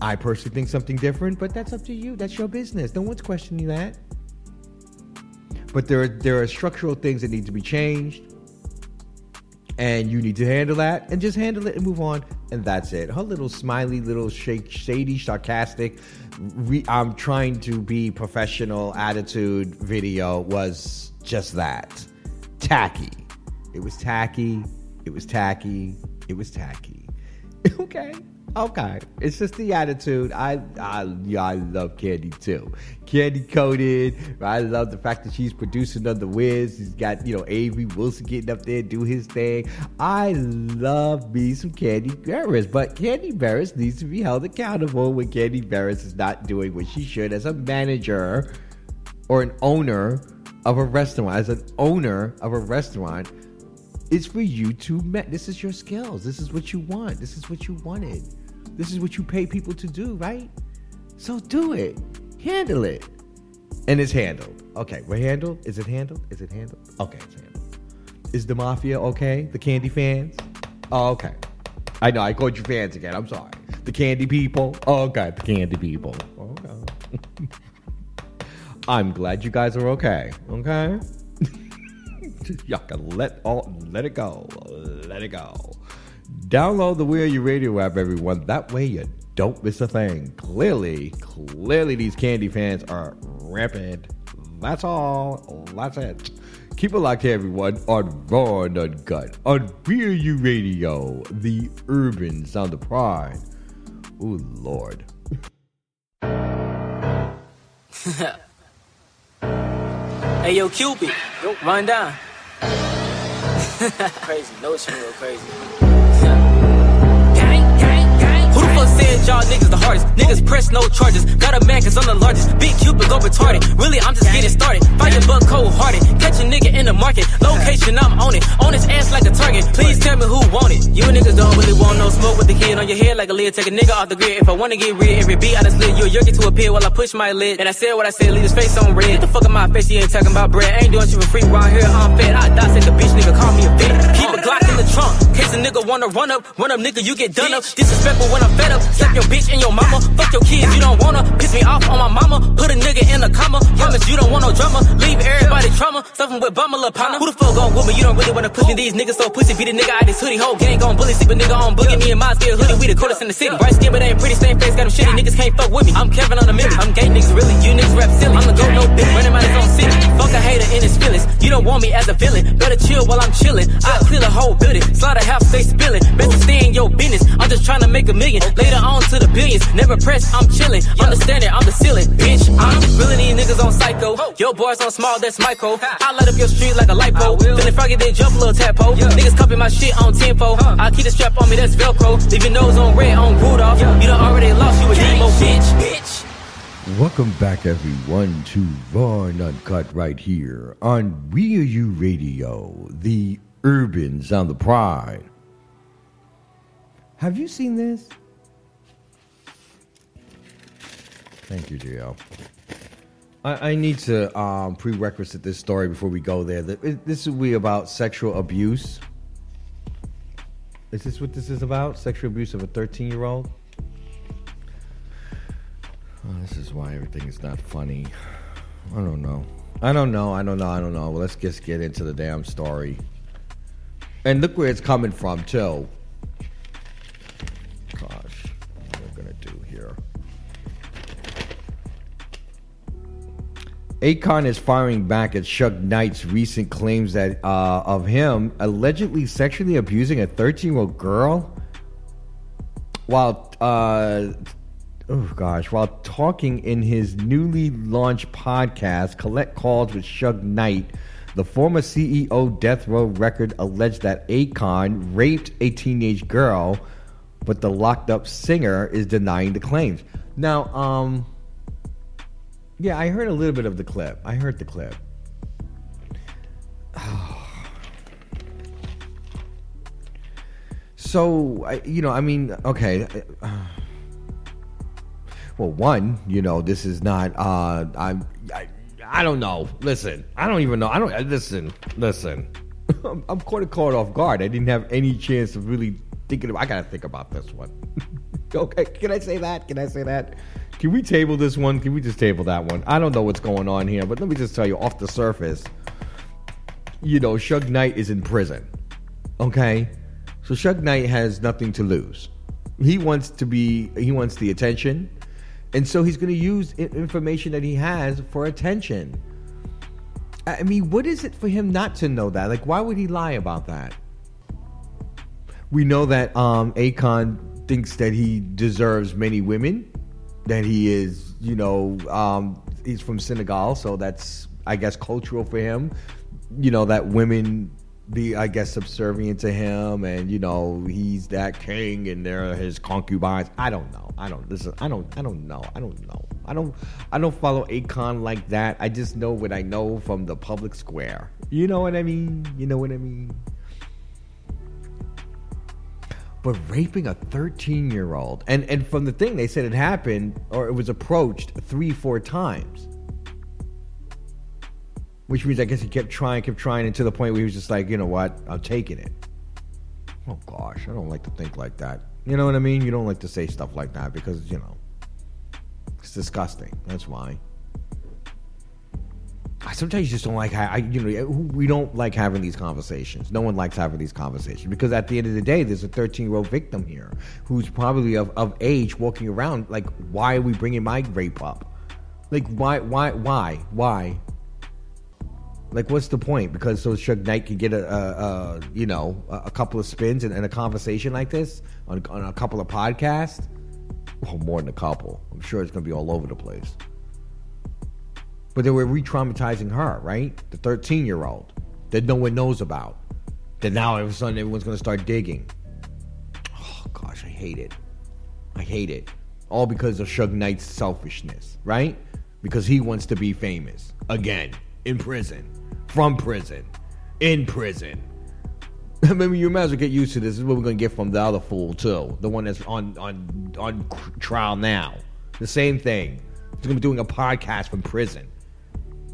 I personally think something different, but that's up to you. That's your business. No one's questioning that. But there are there are structural things that need to be changed and you need to handle that and just handle it and move on and that's it. Her little smiley little shake shady sarcastic re, i'm trying to be professional attitude video was just that. Tacky. It was tacky. It was tacky. It was tacky. Okay okay it's just the attitude i i yeah, i love Kandi too candy coated i love the fact that she's producing on the wiz he's got you know avery wilson getting up there do his thing i love me some Kandi Burruss, but Kandi Burruss needs to be held accountable when Kandi Burruss is not doing what she should as a manager or an owner of a restaurant as an owner of a restaurant it's for you to met. This is your skills. This is what you want. This is what you wanted. This is what you pay people to do, right? So do it. Handle it. And it's handled. Okay, we're handled. Is it handled? Is it handled? Okay, it's handled. Is the mafia okay? The Kandi fans? Oh, okay. I know, I called you fans again. I'm sorry. The Kandi people? Oh, okay, the Kandi people. Okay. I'm glad you guys are okay. Okay? Y'all can let all let it go. Let it go. Download the We're You Radio app, everyone. That way you don't miss a thing. Clearly, clearly these Kandi fans are rampant. That's all. That's it. Keep it locked here, everyone, on Raw and Uncut, on We're You Radio, the urban sound of pride. Oh, Lord. Hey, yo, Cupid, run down. crazy, no, it's real crazy. The said y'all niggas the hardest. Niggas press no charges. Got a man cause I'm the largest. Big Cupid go retarded. Really, I'm just getting started. Fire buck cold hearted. Catch a nigga in the market. Location, I'm on it. On his ass like a target. Please tell me who want it. You niggas don't really want no smoke with the kid on your head like a lid. Take a nigga off the grid. If I wanna get rid, every beat I just lit. You a yerky to appear while I push my lid. And I said what I said, leave his face on red. Get the fuck in my face, you ain't talking about bread. I ain't doing shit for free right here. I'm fed. I dissect the bitch, nigga. Call me a bitch. Keep Glock in the trunk. Case a nigga wanna run up. Run up, nigga, you get done up. Disrespectful when I'm fed up. Slap your bitch and your mama. Fuck your kids, you don't wanna. Piss me off on my mama. Put a nigga in a comma. Promise you don't want no drama. Leave everybody trauma. Stuffing with bummer, lil' partner. Who the fuck gon' with me? You don't really wanna push me. These niggas so pussy. Beat a nigga out this hoodie. Whole gang gon' bully. Sleep a nigga on boogie. Me and my still hoodie. We the coolest in the city. Bright skin, but ain't pretty. Same face, got them shitty. Niggas can't fuck with me. I'm Kevin on the million. I'm gay niggas, really. You niggas rap silly. I'm the go no bitch. Running my own city. Fuck a hater in his feelings. You don't want me as a villain. Better chill while I'm chilling. I clear the whole building. Slaughter house, stay spilling. Best stay in your business. I'm just trying to make a million. Later on to the billions. Never press, I'm chilling. Understand it, I'm the ceiling. Bitch, I'm really these niggas on psycho. Your boys on small, that's Michael. I light up your street like a lipo. Feeling froggy, then jump a little tapo. Niggas copy my shit on tempo. I keep the strap on me, that's Velcro. Leave your nose on red, on Rudolph. You done already lost, you a demo, bitch. Bitch. Welcome back, everyone, to Raw and Uncut right here on We Are You Radio, the urban on the pride. Have you seen this? Thank you, Gio. I, I need to um, prerequisite this story before we go there. This will be about sexual abuse. Is this what this is about? Sexual abuse of a 13 year old? Oh, this is why everything is not funny. I don't know. I don't know. I don't know. I don't know. Well, let's just get into the damn story. And look where it's coming from, too. Gosh, what am I gonna do here? Akon is firing back at Suge Knight's recent claims that uh, of him allegedly sexually abusing a 13-year-old girl while uh, oh gosh, while talking in his newly launched podcast, Collect Calls with Suge Knight, the former CEO Death Row Record alleged that Akon raped a teenage girl, but the locked up singer is denying the claims. Now, um, yeah, I heard a little bit of the clip. I heard the clip. So, I, you know, I mean, okay. well, one, you know, this is not. Uh, I'm. I, don't know. Listen, I don't even know. I don't. Listen, listen. I'm, I'm caught caught off guard. I didn't have any chance of really thinking. About, I gotta think about this one. okay, can I say that? Can I say that? Can we table this one? Can we just table that one? I don't know what's going on here, but let me just tell you off the surface. You know, Suge Knight is in prison. Okay, so Suge Knight has nothing to lose. He wants to be. He wants the attention, and so he's going to use information that he has for attention. I mean, what is it for him not to know that? Like, why would he lie about that? We know that um, Akon thinks that he deserves many women. That he is, you know, um, he's from Senegal, so that's, I guess, cultural for him. You know, that women be, I guess, subservient to him, and you know, he's that king, and they're his concubines. I don't know. I don't. Listen, I don't. I don't know. I don't know. I don't. I don't follow Akon like that. I just know what I know from the public square. You know what I mean? You know what I mean? but raping a 13 year old and and from the thing they said it happened or it was approached three four times which means i guess he kept trying kept trying and to the point where he was just like you know what i'm taking it oh gosh i don't like to think like that you know what i mean you don't like to say stuff like that because you know it's disgusting that's why I sometimes just don't like. ha- I you know we don't like having these conversations. No one likes having these conversations because at the end of the day, there's a 13 year old victim here who's probably of, of age walking around. Like, why are we bringing my rape up? Like, why, why, why, why? Like, what's the point? Because so Suge Knight can get a, a, a you know a, couple of spins and, and a conversation like this on, on a couple of podcasts. Well, more than a couple. I'm sure it's going to be all over the place. But they were re traumatizing her, right? The 13 year old that no one knows about. That now all of a sudden everyone's going to start digging. Oh, gosh, I hate it. I hate it. all because of Suge Knight's selfishness, right? Because he wants to be famous again in prison, from prison, in prison. I mean, you might as well get used to this. This is what we're gonna get from the other fool too, the one that's on on on trial now. The same thing. He's gonna be doing a podcast from prison.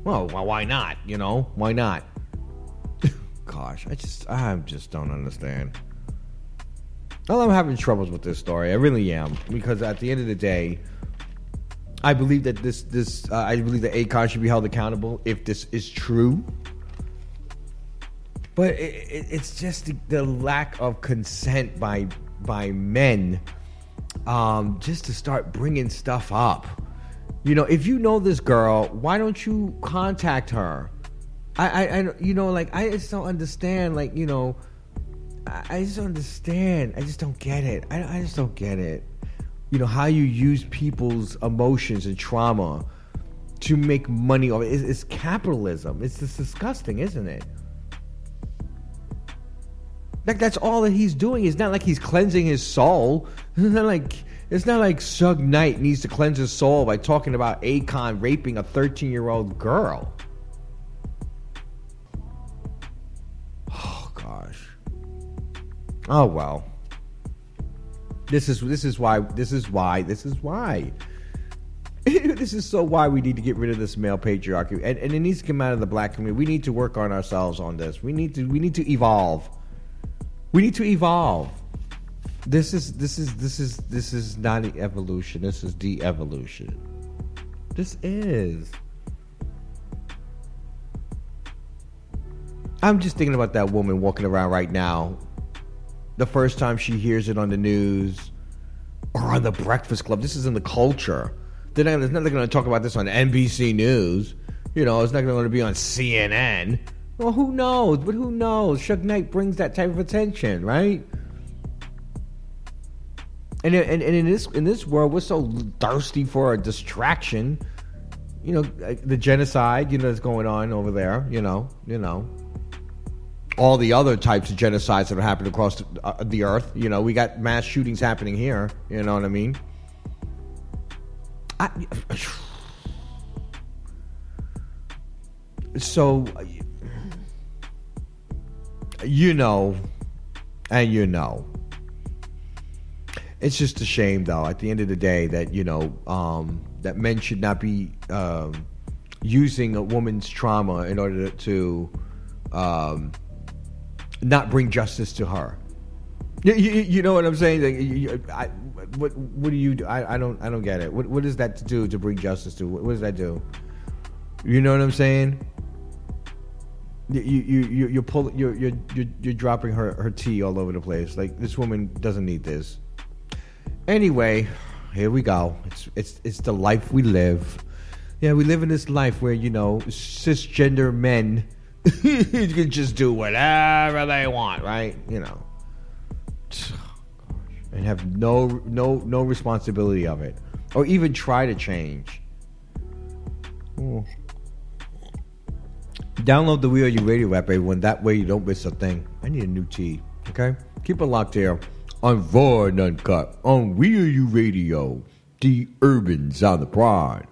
Well, why- not? You know, why not? Gosh, I just I just don't understand. Well, I'm having troubles with this story. I really am because at the end of the day, I believe that this this uh, I believe that Akon should be held accountable if this is true. But it, it, it's just the, the lack of consent by by men, um, just to start bringing stuff up. You know, if you know this girl, why don't you contact her? I, I, I you know, like I just don't understand. Like, you know, I, I just don't understand. I just don't get it. I, I just don't get it. You know how you use people's emotions and trauma to make money. off it's, it's capitalism. It's just disgusting, isn't it? Like that's all that he's doing. It's not like he's cleansing his soul. It's not like it's not like Suge Knight needs to cleanse his soul by talking about Akon raping a 13 year old girl. Oh gosh. Oh well. This is this is why this is why this is why. this is so why we need to get rid of this male patriarchy and, and it needs to come out of the black community. We need to work on ourselves on this. We need to we need to evolve. We need to evolve. This is this is this is this is not evolution. This is de-evolution. This is. I'm just thinking about that woman walking around right now. The first time she hears it on the news or on the Breakfast Club. This is in the culture. They're not, not going to talk about this on NBC News. You know, it's not going to be on CNN. Well, who knows? But who knows? Suge Knight brings that type of attention, right? And, and, and in this in this world, we're so thirsty for a distraction. You know, the genocide, you know, that's going on over there. You know, you know, all the other types of genocides that have happened across the, uh, the earth. You know, we got mass shootings happening here. You know what I mean? I, so, you know, and you know. It's just a shame, though. At the end of the day, that you know um, that men should not be um, using a woman's trauma in order to um, not bring justice to her. You, you, you know what I'm saying? Like, you, I, what what do you do? I, I don't I don't get it. What what does that do to bring justice to? What, what does that do? You know what I'm saying? You you you you're pulling you're you're you're, you're dropping her her tea all over the place. Like this woman doesn't need this. Anyway, here we go. It's it's it's the life we live. Yeah, we live in this life where you know cisgender men can just do whatever they want, right? You know, and have no no no responsibility of it, or even try to change. Ooh. Download the We Are You Radio app, everyone. That way you don't miss a thing. I need a new tea. Okay, keep it locked here on Void Uncut on We Are You Radio, the Urban's on the Pride.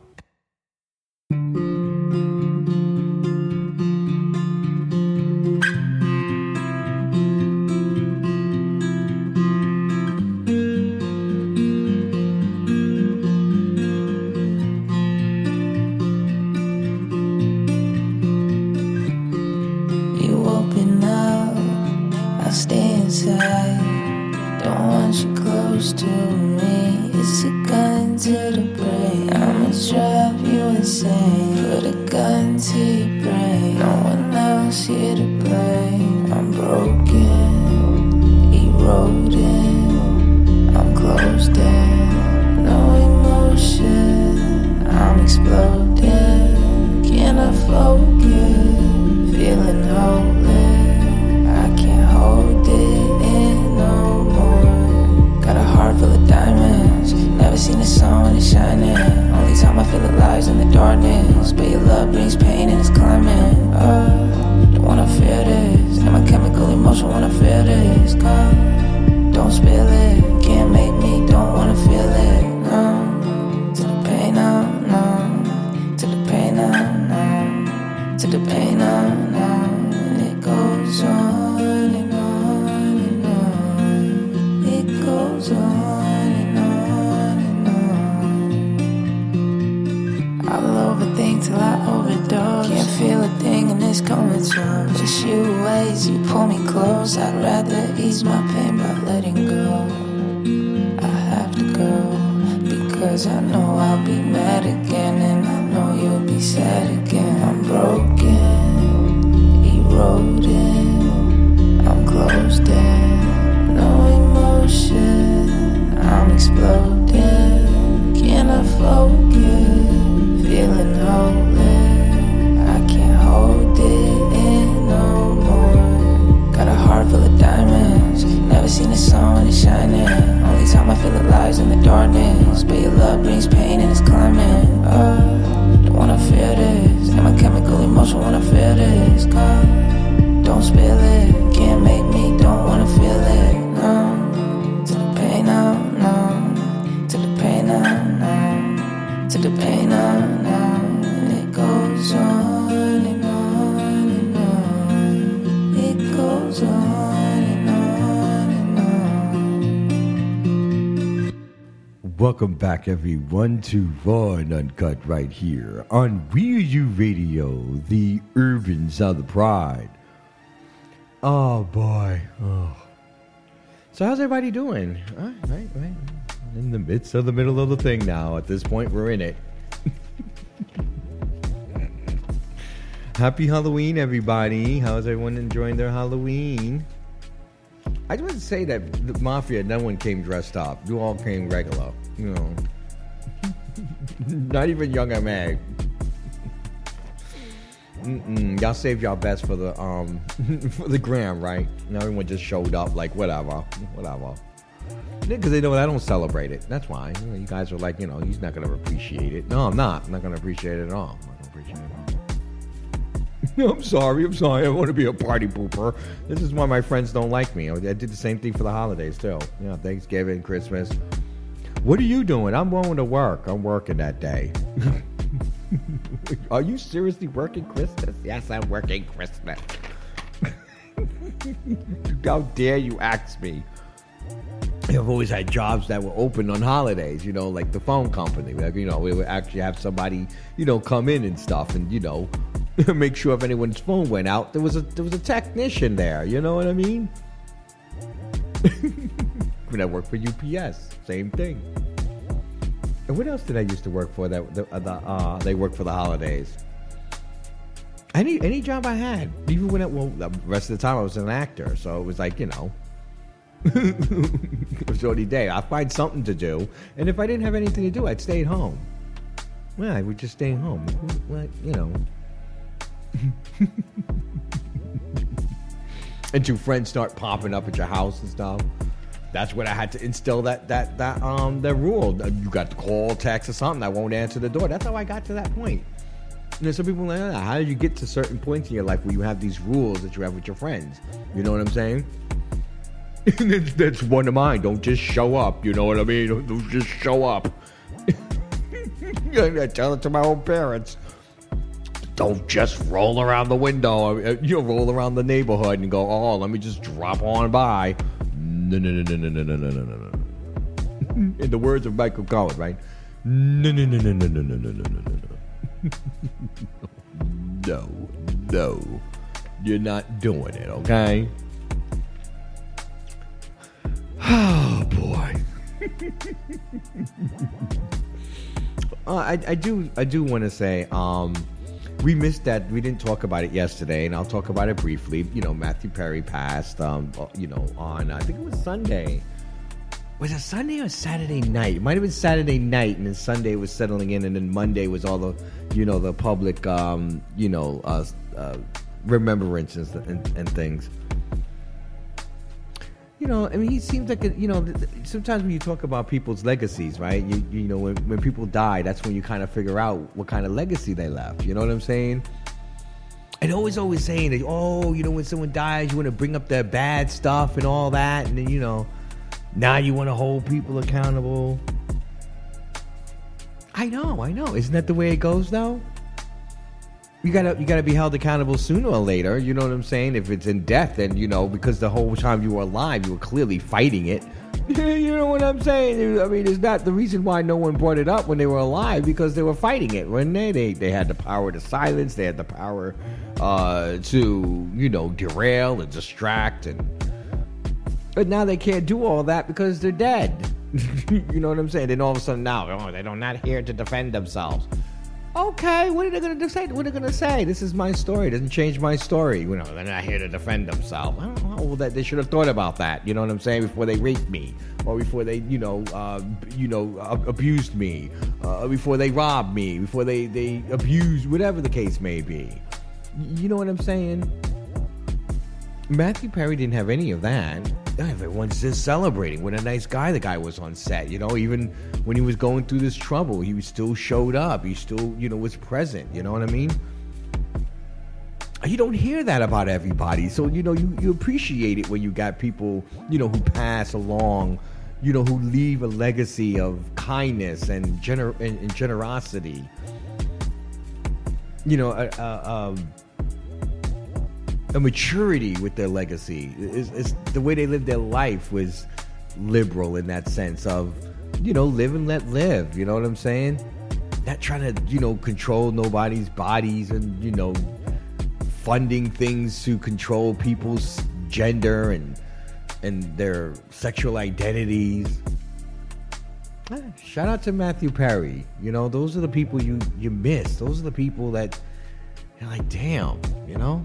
Welcome back, everyone, to and Uncut right here on Real U Radio, the urban sound of pride. Oh, boy. Oh. So, how's everybody doing? Right, right, right. In the midst of the middle of the thing now. At this point, we're in it. Happy Halloween, everybody. How's everyone enjoying their Halloween? I just want to say that the mafia, no one came dressed up. You all came regular. You know, not even young Meg. Mm-mm. Y'all saved y'all best for the um for the gram, right? And everyone just showed up like whatever, whatever. Because they know I don't celebrate it. That's why you, know, you guys are like, you know, he's not gonna appreciate it. No, I'm not. I'm not gonna appreciate it at all. I'm not gonna appreciate it at all. I'm sorry. I'm sorry. I want to be a party pooper. This is why my friends don't like me. I did the same thing for the holidays too. You know, Thanksgiving, Christmas. What are you doing? I'm going to work. I'm working that day. are you seriously working Christmas? Yes, I'm working Christmas. How dare you ask me? I've always had jobs that were open on holidays, you know, like the phone company. Like, you know, we would actually have somebody, you know, come in and stuff and, you know, make sure if anyone's phone went out, there was a there was a technician there. You know what I mean? When I worked for UPS, same thing. And what else did I used to work for that the, uh, the, uh, they worked for the holidays? Any any job I had, even when it well, the rest of the time I was an actor, so it was like you know, it was only day. I'd find something to do, and if I didn't have anything to do, I'd stay at home. Well, I would just stay at home. Well, you know. and Until friends start popping up at your house and stuff. That's when I had to instill that that that um that rule. You got to call, text, or something. I won't answer the door. That's how I got to that point. You know, some people like, "Ah, how did you get to certain points in your life where you have these rules that you have with your friends? You know what I'm saying? that's, one of mine. Don't just show up. You know what I mean? Don't, don't just show up. I tell it to my own parents. Don't just roll around the window. uh, You know, roll around the neighborhood and go, oh, let me just drop on by. No, no, no, no, no, no, no, no, no, no, no. In the words of Michael Cohen, right? No, no, no, no, no, no, no, no, no, no, no. No, no. You're not doing it, okay? Oh, boy. Uh, I, I do I do want to say um, we missed that we didn't talk about it yesterday, and I'll talk about it briefly. You know, Matthew Perry passed. Um, you know, on I think it was Sunday. Was it Sunday or Saturday night? It might have been Saturday night, and then Sunday was settling in, and then Monday was all the, you know, the public, um, you know, uh, uh, remembrances and, and things. You know, I mean, he seems like a, you know. Sometimes when you talk about people's legacies, right? You you know, when when people die, that's when you kind of figure out what kind of legacy they left. You know what I'm saying? And always, always saying that, oh, you know, when someone dies, you want to bring up their bad stuff and all that, and then you know, now you want to hold people accountable. I know, I know. Isn't that the way it goes, though? You gotta, you gotta be held accountable sooner or later. You know what I'm saying? If it's in death, then you know because the whole time you were alive, you were clearly fighting it. you know what I'm saying? I mean, it's not the reason why no one brought it up when they were alive because they were fighting it, when they? They they had the power to silence, they had the power uh, to you know derail and distract, and but now they can't do all that because they're dead. you know what I'm saying? Then all of a sudden now, oh, they're not here to defend themselves. Okay, what are they to say? What are they to say? This is my story. It doesn't change my story. You know, they're not here to defend themselves. I don't know. That they should have thought about that. You know what I'm saying? Before they raped me, or before they, you know, uh, you know, uh, abused me, uh, before they robbed me, before they they abused, whatever the case may be. You know what I'm saying? Matthew Perry didn't have any of that. Everyone's just celebrating. What a nice guy the guy was on set. You know, even when he was going through this trouble, he still showed up. He still, you know, was present. You know what I mean? You don't hear that about everybody. So, you know, you, you appreciate it when you got people, you know, who pass along, you know, who leave a legacy of kindness and, gener- and, and generosity. You know, uh, uh, um, a maturity with their legacy. It's, it's, the way they lived their life was liberal in that sense of, you know, live and let live. You know what I'm saying? Not trying to, you know, control nobody's bodies and, you know, funding things to control people's gender and and their sexual identities. Ah, shout out to Matthew Perry. You know, those are the people you you miss. Those are the people that you're like, damn, you know.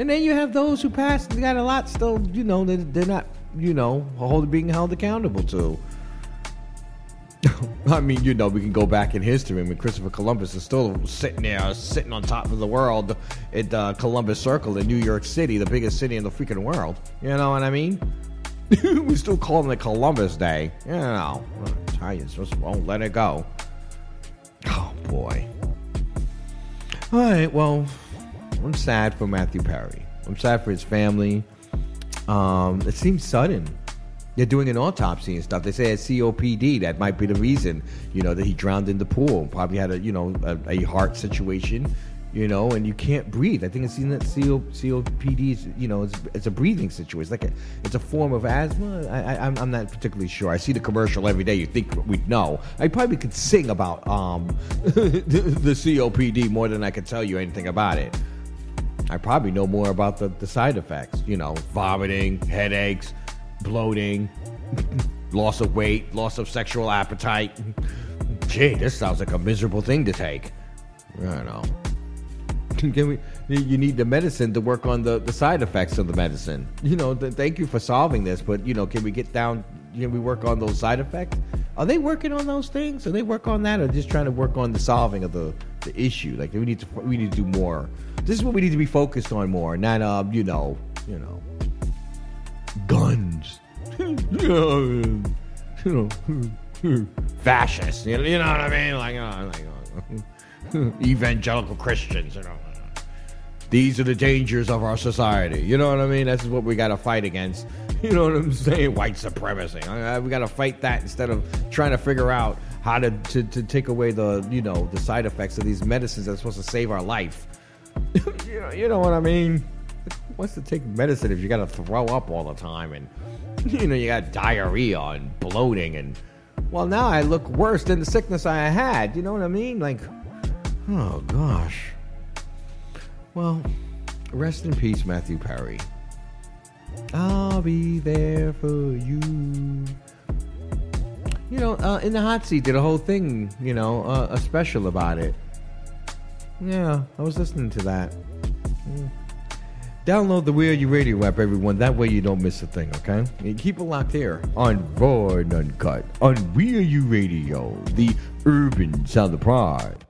And then you have those who passed got a lot still, you know, they're, they're not, you know, being held accountable to. I mean, you know, we can go back in history. I mean, Christopher Columbus is still sitting there, sitting on top of the world at uh, Columbus Circle in New York City, the biggest city in the freaking world. You know what I mean? we still call it Columbus Day. You know, Italians just won't let it go. Oh, boy. All right, well, I'm sad for Matthew Perry. I'm sad for his family. Um, it seems sudden. They're doing an autopsy and stuff. They say it's COPD. That might be the reason, you know, that he drowned in the pool. Probably had a, you know, a, a heart situation, you know, and you can't breathe. I think it's seen that CO, COPD is, you know, it's, it's a breathing situation. Like a, it's a form of asthma. I, I, I'm, I'm not particularly sure. I see the commercial every day. You think we'd know. I probably could sing about um, the, the COPD more than I could tell you anything about it. I probably know more about the, the side effects, you know, vomiting, headaches, bloating, loss of weight, loss of sexual appetite. Gee, this sounds like a miserable thing to take. I don't know. Can we, you need the medicine to work on the, the side effects of the medicine. You know, th- thank you for solving this, but, you know, can we get down, can we work on those side effects? Are they working on those things? Are they work on that or just trying to work on the solving of the, the issue? Like, we need to, we need to do more this is what we need to be focused on more, not um, you know, you know, guns, you know, fascists. You know, you know what I mean? Like, you know, like evangelical Christians. You know, these are the dangers of our society. You know what I mean? That's what we got to fight against. You know what I'm saying? White supremacy. We got to fight that instead of trying to figure out how to, to, to take away the you know the side effects of these medicines that's supposed to save our life. you, know, you know what I mean? What's to take medicine if you got to throw up all the time and you know you got diarrhea and bloating and well now I look worse than the sickness I had. You know what I mean? Like, oh gosh. Well, rest in peace, Matthew Perry. I'll be there for you. You know, uh, in the hot seat did a whole thing. You know, uh, a special about it. Yeah, I was listening to that. Download the We Are You Radio app, everyone. That way you don't miss a thing, okay? Keep it locked here on Raw and Uncut on We Are You Radio, the urban sound of pride.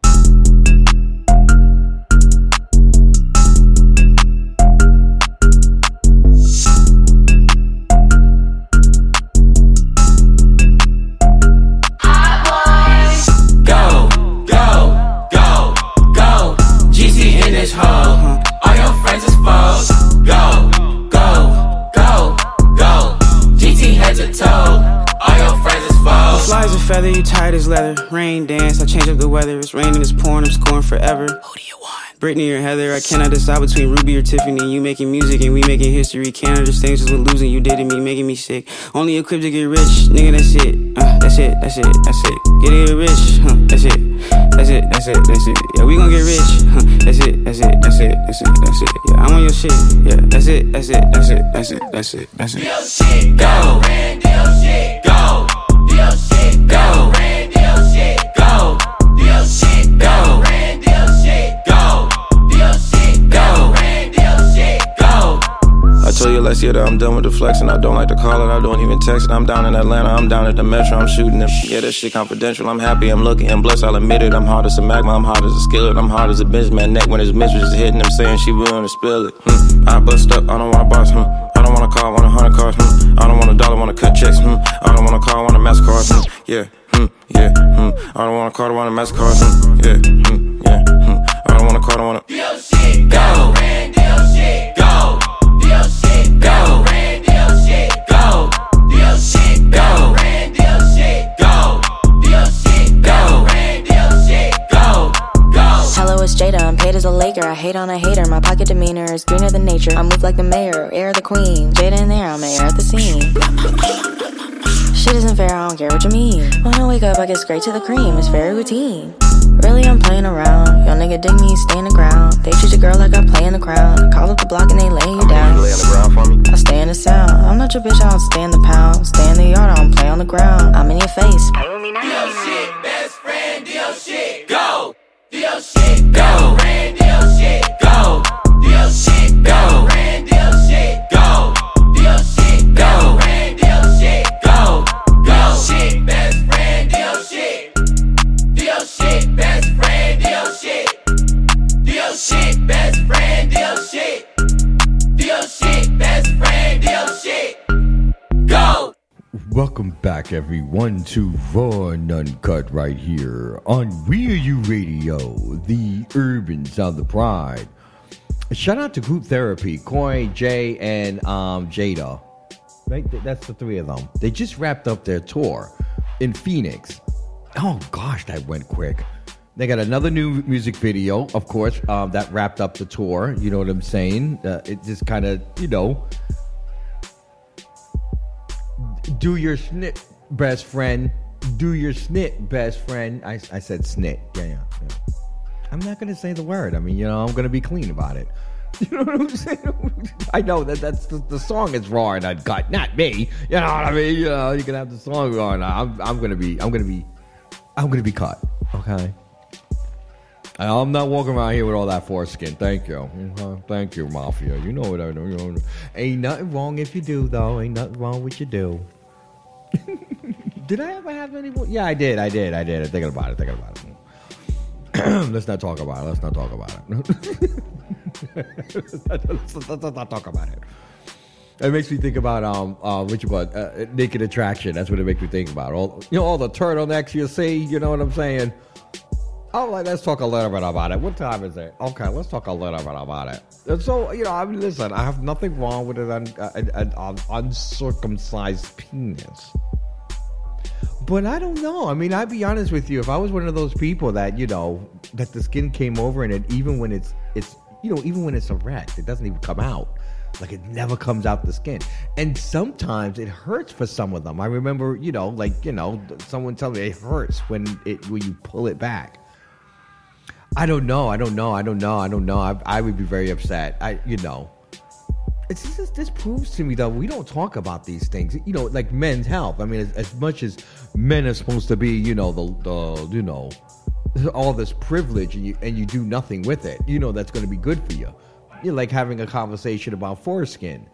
Tight as leather. Rain dance, I change up the weather. It's raining, it's pouring, I'm scoring forever. Who do you want? Brittany or Heather, I cannot decide between Ruby or Tiffany. You making music and we making history. Can't understand just what losing you did to me, making me sick. Only equipped to get rich, nigga. That's it. Uh, that's it. That's it. That's it. Get it rich. Huh, that's it. That's it. That's it. That's it. Yeah, we gon' get rich. Huh, that's it. That's it. That's it. That's it. That's it. Yeah, I'm on your shit. Yeah, that's it. That's it. That's it. That's it. That's it. That's it. Deal shit, go. Deal shit, go. Deal shit, told you last year that I'm done with the flex and I don't like to call it. I don't even text it. I'm down in Atlanta. I'm down at the Metro. I'm shooting it. Yeah, that shit confidential. I'm happy. I'm looking and blessed. I'll admit it. I'm hard as a magma. I'm hard as a skillet. I'm hard as a Benjamin neck when his mistress is hitting him saying she willing to spill it. Hmm. I bust up. I don't want to boss. Hmm. I don't want to call. Want a hundred cars. Hmm. I don't want a dollar. Want to cut checks. Hmm. I don't want to call. Want a MasterCard. Hmm. Yeah. Hmm. Yeah. Hmm. I don't want to call, Want a MasterCard. Hmm. Yeah. Hmm. Yeah. Hmm. I don't want to call, want a. Deal shit, go. Shit. Deal shit, go. Jada. I'm paid as a Laker. I hate on a hater. My pocket demeanor is greener than nature. I move like the mayor, air the queen. Jada in there, I'm air at the scene. Shit isn't fair, I don't care what you mean. When I wake up, I get straight to the cream. It's very routine. Really, I'm playing around. Young nigga dig me, stay in the ground. They treat your girl like I play in the crowd. Call up the block and they lay you down. Lay on the ground for me. I stay in the sound. I'm not your bitch, I don't stay in the pound. Stay in the yard, I don't play on the ground. I'm in your face. Play with me now. Deal shit, best friend, deal shit, go. Deal shit, go. Deal shit, go. Deal shit, Welcome back, everyone, to Raw and Uncut right here on Real U Radio, the urban sound of the pride. Shout out to Group Therapy, Coy, Jay, and um, Jada. Right, that's the three of them. They just wrapped up their tour in Phoenix. Oh gosh, that went quick. They got another new music video, of course, um, that wrapped up the tour. You know what I'm saying? Uh, it just kind of, you know, do your snit, best friend. Do your snit, best friend. I, I said snit. Yeah, yeah, yeah. I'm not gonna say the word. I mean, you know, I'm gonna be clean about it. You know what I'm saying? I know that that's the, the song is raw and uncut, not me. You know what I mean? You know, you can have the song going. I'm I'm gonna be I'm gonna be I'm gonna be caught. Okay. I'm not walking around here with all that foreskin. Thank you. Mhm. Thank you, Mafia. You know what I know. You know. Ain't nothing wrong if you do, though. Ain't nothing wrong with you do. did I ever have any? Yeah, I did. I did. I did. I'm thinking about it. Thinking about it. let's not talk about it. Let's not talk about it. let's, not, let's, not, let's not talk about it. It makes me think about um uh what you call uh, naked attraction. That's what it makes me think about. All you know, all the turtlenecks you see. You know what I'm saying? Oh, like, let's talk a little bit about it. What time is it? Okay, let's talk a little bit about it. And so, you know, I mean, listen, I have nothing wrong with an, an, an, an uncircumcised penis. But I don't know. I mean, I'd be honest with you. If I was one of those people that, you know, that the skin came over and it, even when it's, it's, you know, even when it's erect, it doesn't even come out. Like it never comes out the skin. And sometimes it hurts for some of them. I remember, you know, like, you know, someone telling me it hurts when it, when you pull it back. I don't know. I don't know. I don't know. I don't know. I, I would be very upset. I, you know, it's this proves to me that we don't talk about these things. You know, like men's health. I mean, as, as much as men are supposed to be, you know, the the you know, all this privilege, and you and you do nothing with it. You know, that's going to be good for you. You're like having a conversation about foreskin.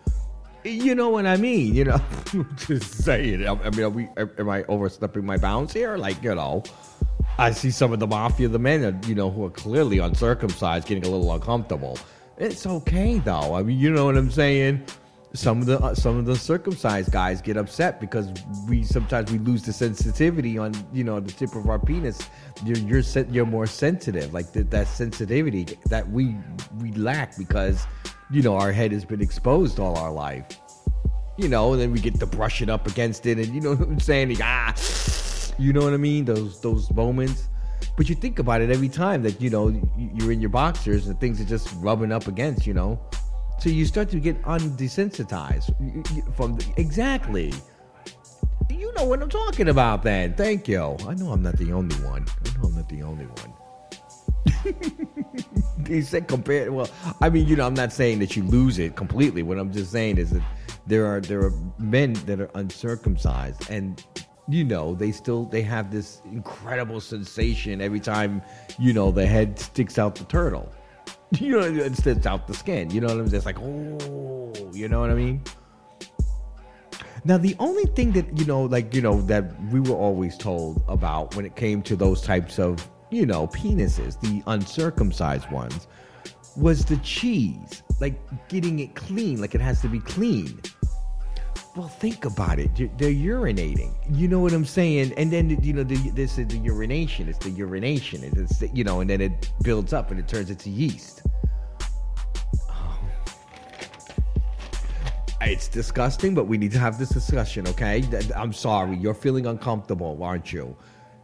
You know what I mean? You know, just say it. I mean, are we? Am I overstepping my bounds here? Like, you know. I see some of the mafia, the men, you know, who are clearly uncircumcised, getting a little uncomfortable. It's okay though. I mean, you know what I'm saying. Some of the uh, some of the circumcised guys get upset because we sometimes we lose the sensitivity on you know the tip of our penis. You're you're you're more sensitive, like th- that sensitivity that we we lack because you know our head has been exposed all our life. You know, and then we get to brush it up against it, and you know what I'm saying? Like, ah, you know what I mean? Those those moments. But you think about it every time that you know you- you're in your boxers and things are just rubbing up against, you know. So you start to get undesensitized from the, exactly. You know what I'm talking about, then. Thank you. I know I'm not the only one. I know I'm not the only one. he said compared. Well, I mean, you know, I'm not saying that you lose it completely. What I'm just saying is that there are there are men that are uncircumcised, and you know, they still they have this incredible sensation every time you know the head sticks out the turtle. You know, it sticks out the skin. You know what I'm saying? It's like, oh, you know what I mean? Now, the only thing that, you know, like, you know, that we were always told about when it came to those types of, you know, penises, the uncircumcised ones, was the cheese. Like getting it clean, like it has to be clean. Well, think about it. They're- urinating. You know what I'm saying? And then, you know, the, this is the urination. It's the urination. It's, you know, and then it builds up and it turns into yeast. Oh. It's disgusting, but we need to have this discussion, okay? I'm sorry. You're feeling uncomfortable, aren't you?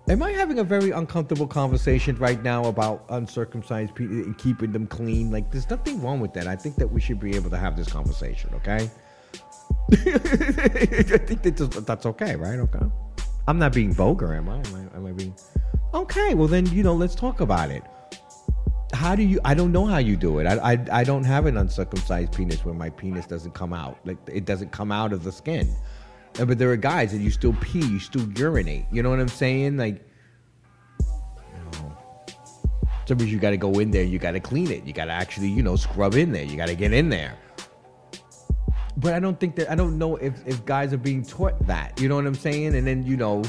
Am I having a very uncomfortable conversation right now about uncircumcised people and keeping them clean? Like, there's nothing wrong with that. I think that we should be able to have this conversation, okay? I think that just- that's okay, right? Okay. I'm not being vulgar, am I? Am I, am I being. Okay, well, then, you know, let's talk about it. How do you? I don't know how you do it. I, I, I don't have an uncircumcised penis where my penis doesn't come out. Like, it doesn't come out of the skin. Uh, But there are guys that you still pee, you still urinate. You know what I'm saying? Like, Sometimes you got to go in there, you got to clean it, you got to actually, you know, scrub in there, you got to get in there. But I don't think that I don't know if if guys are being taught that. You know what I'm saying? And then you know,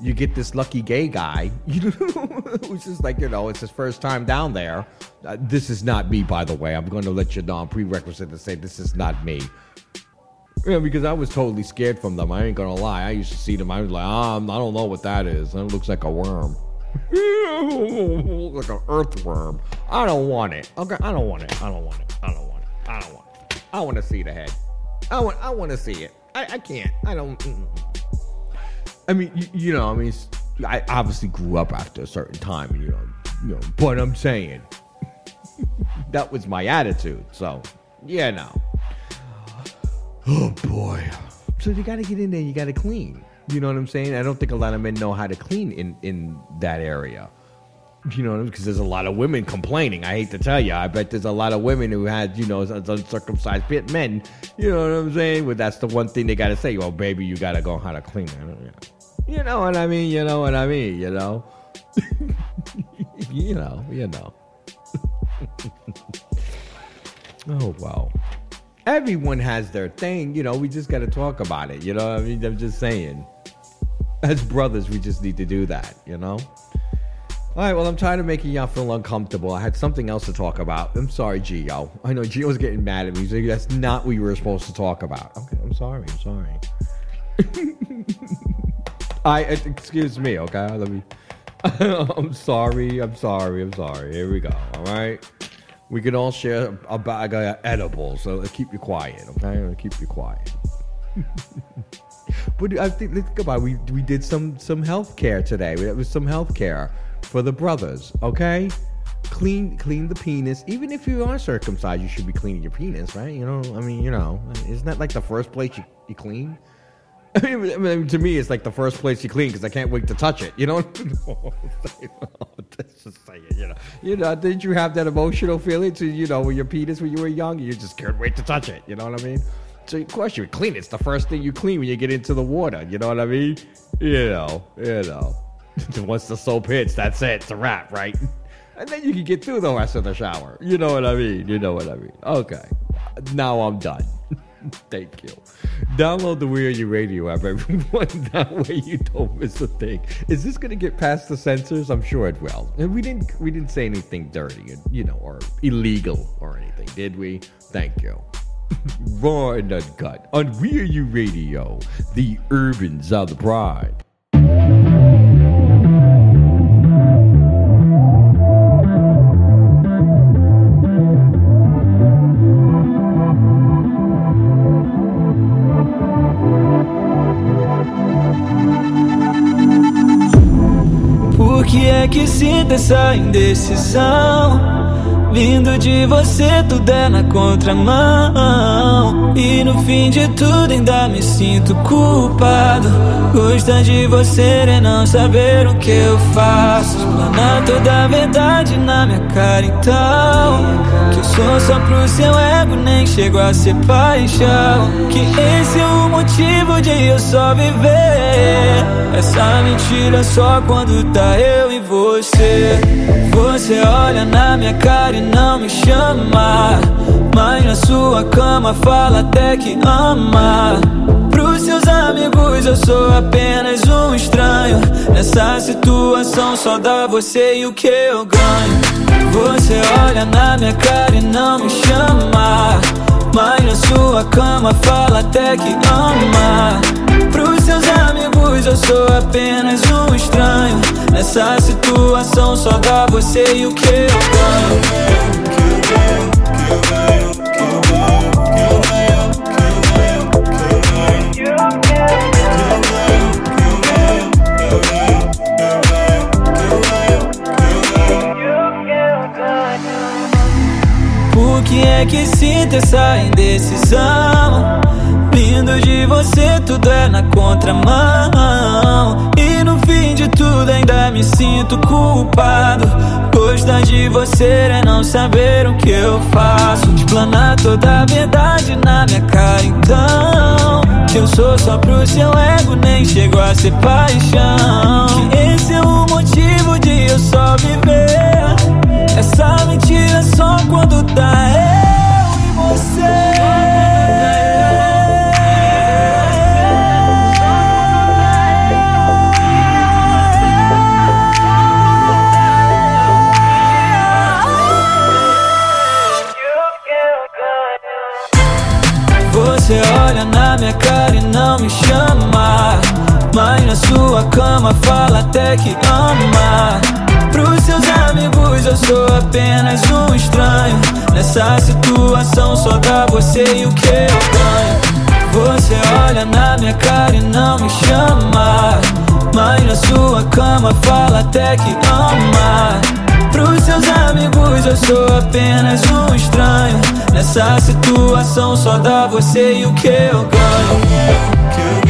you get this lucky gay guy, you know, who's just like you know, it's his first time down there. Uh, this is not me, by the way. I'm going to let you know. Prerequisite to say this is not me. Yeah, because I was totally scared from them. I ain't gonna lie. I used to see them. I was like, ah, I don't know what that is. It looks like a worm. like an earthworm. I don't want it. Okay, I don't want it. I don't want it. I don't want it. I don't want it. I want to see the head. I want. I want to see it. I, I can't. I don't. mm. I mean, you, you know, I mean, I obviously grew up after a certain time, you know, you know. But I'm saying that was my attitude. So, yeah, no. Oh boy. So you got to get in there. You got to clean. You know what I'm saying? I don't think a lot of men know how to clean in in that area. You know, because there's a lot of women complaining. I hate to tell you, I bet there's a lot of women who had, you know, uncircumcised pit men. You know what I'm saying? But that's the one thing they got to say. Well, baby, you got to go how to clean it. You know what I mean? You know what I mean? You know? you know, you know. oh, wow. Everyone has their thing. You know, we just got to talk about it. You know what I mean? I'm just saying. As brothers, we just need to do that, you know? All right, well, I'm tired of making y'all feel uncomfortable. I had something else to talk about. I'm sorry, Gio. I know Gio's getting mad at me. He's like, that's not what you were supposed to talk about. Okay, I'm sorry. I'm sorry. I uh, excuse me, okay? Let me. I'm sorry. I'm sorry. I'm sorry. Here we go. All right. We can all share a bag of edibles, so keep you quiet, okay? Keep you quiet. But I think it. we we did some some health care today. It was some health care for the brothers. Okay, clean clean the penis. Even if you are circumcised, you should be cleaning your penis, right? You know, I mean, you know, isn't that like the first place you, you clean? I mean, to me, it's like the first place you clean because I can't wait to touch it. You know, just say it. You know, you know, didn't you have that emotional feeling to you know with your penis when you were young? You just can't wait to touch it. You know what I mean? So of course you clean. It's the first thing you clean when you get into the water. You know what I mean? You know, you know. Once the soap hits, that's it. It's a wrap, right? And then you can get through the rest of the shower. You know what I mean? You know what I mean? Okay. Now I'm done. Thank you. Download the We Are You Radio app, everyone. That way you don't miss a thing. Is this going to get past the censors? I'm sure it will. And we didn't we didn't say anything dirty, you know, or illegal or anything, did we? Thank you. Raw and uncut on We Are You Radio, the urbans South the Pride. Indecisão? Vindo de você, tudo é na contramão. E no fim de tudo, ainda me sinto culpado. Gostar de você é não saber o que eu faço. Explanar toda a verdade na minha cara, então. Que eu sou só pro seu ego, nem chego a ser paixão. Que esse é o motivo de eu só viver. Essa mentira só quando tá eu você. Você olha na minha cara e não me chama. Mas na sua cama fala até que ama. Pros seus amigos eu sou apenas um estranho. Nessa situação só dá você e o que eu ganho. Você olha na minha cara e não me chama. Mas na sua cama fala até que ama. Pros seus amigos eu sou apenas um estranho. Nessa situação só dá você e o que eu ganho. É que sinto essa indecisão? Vindo de você, tudo é na contramão. E no fim de tudo, ainda me sinto culpado. Gostar de você é não saber o que eu faço. Explanar toda a verdade na minha cara, então. Que eu sou só pro seu ego, nem chego a ser paixão. Que esse é o motivo de eu só viver. Essa mentira só quando tá eu e você. Olha na minha cara e não me chama. Mas na sua cama fala até que ama. Pros seus amigos eu sou apenas um estranho. Nessa situação só dá você e o que eu ganho. Você olha na minha cara e não me chama. Mas na sua cama fala até que ama. Pros seus amigos eu sou apenas um estranho. Nessa situação só dá você e o que eu ganho.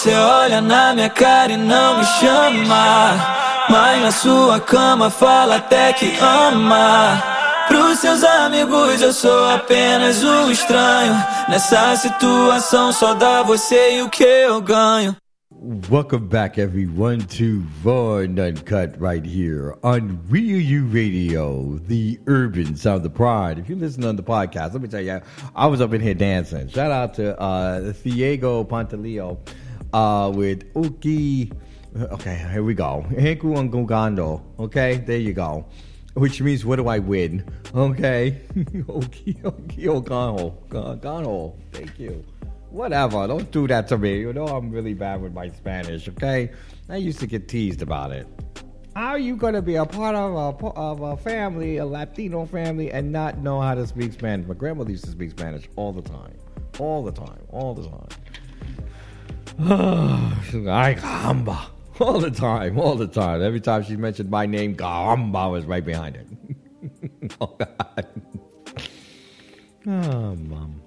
Você olha na minha cara e não me chama. Mas na sua cama fala até que ama. Pros seus amigos eu sou apenas um estranho. Nessa situação só dá você e o que eu ganho. Welcome back, everyone, to Raw Uncut right here on Real U Radio, the urban sound of pride. If you listen on the podcast, let me tell you, I was up in here dancing. Shout out to uh, Diego Pantaleo uh, with Uki. Okay, here we go. Henku Ngogando. Okay, there you go. Which means, what do I win? Okay. Oki Ogano. Gano. Thank you. Whatever. Don't do that to me. You know I'm really bad with my Spanish, okay? I used to get teased about it. How are you going to be a part of a, of a family, a Latino family, and not know how to speak Spanish? My grandmother used to speak Spanish all the time. All the time. All the time. Ay, caramba. All the time. All the time. Every time she mentioned my name, caramba was right behind it. oh, God. Oh, mom.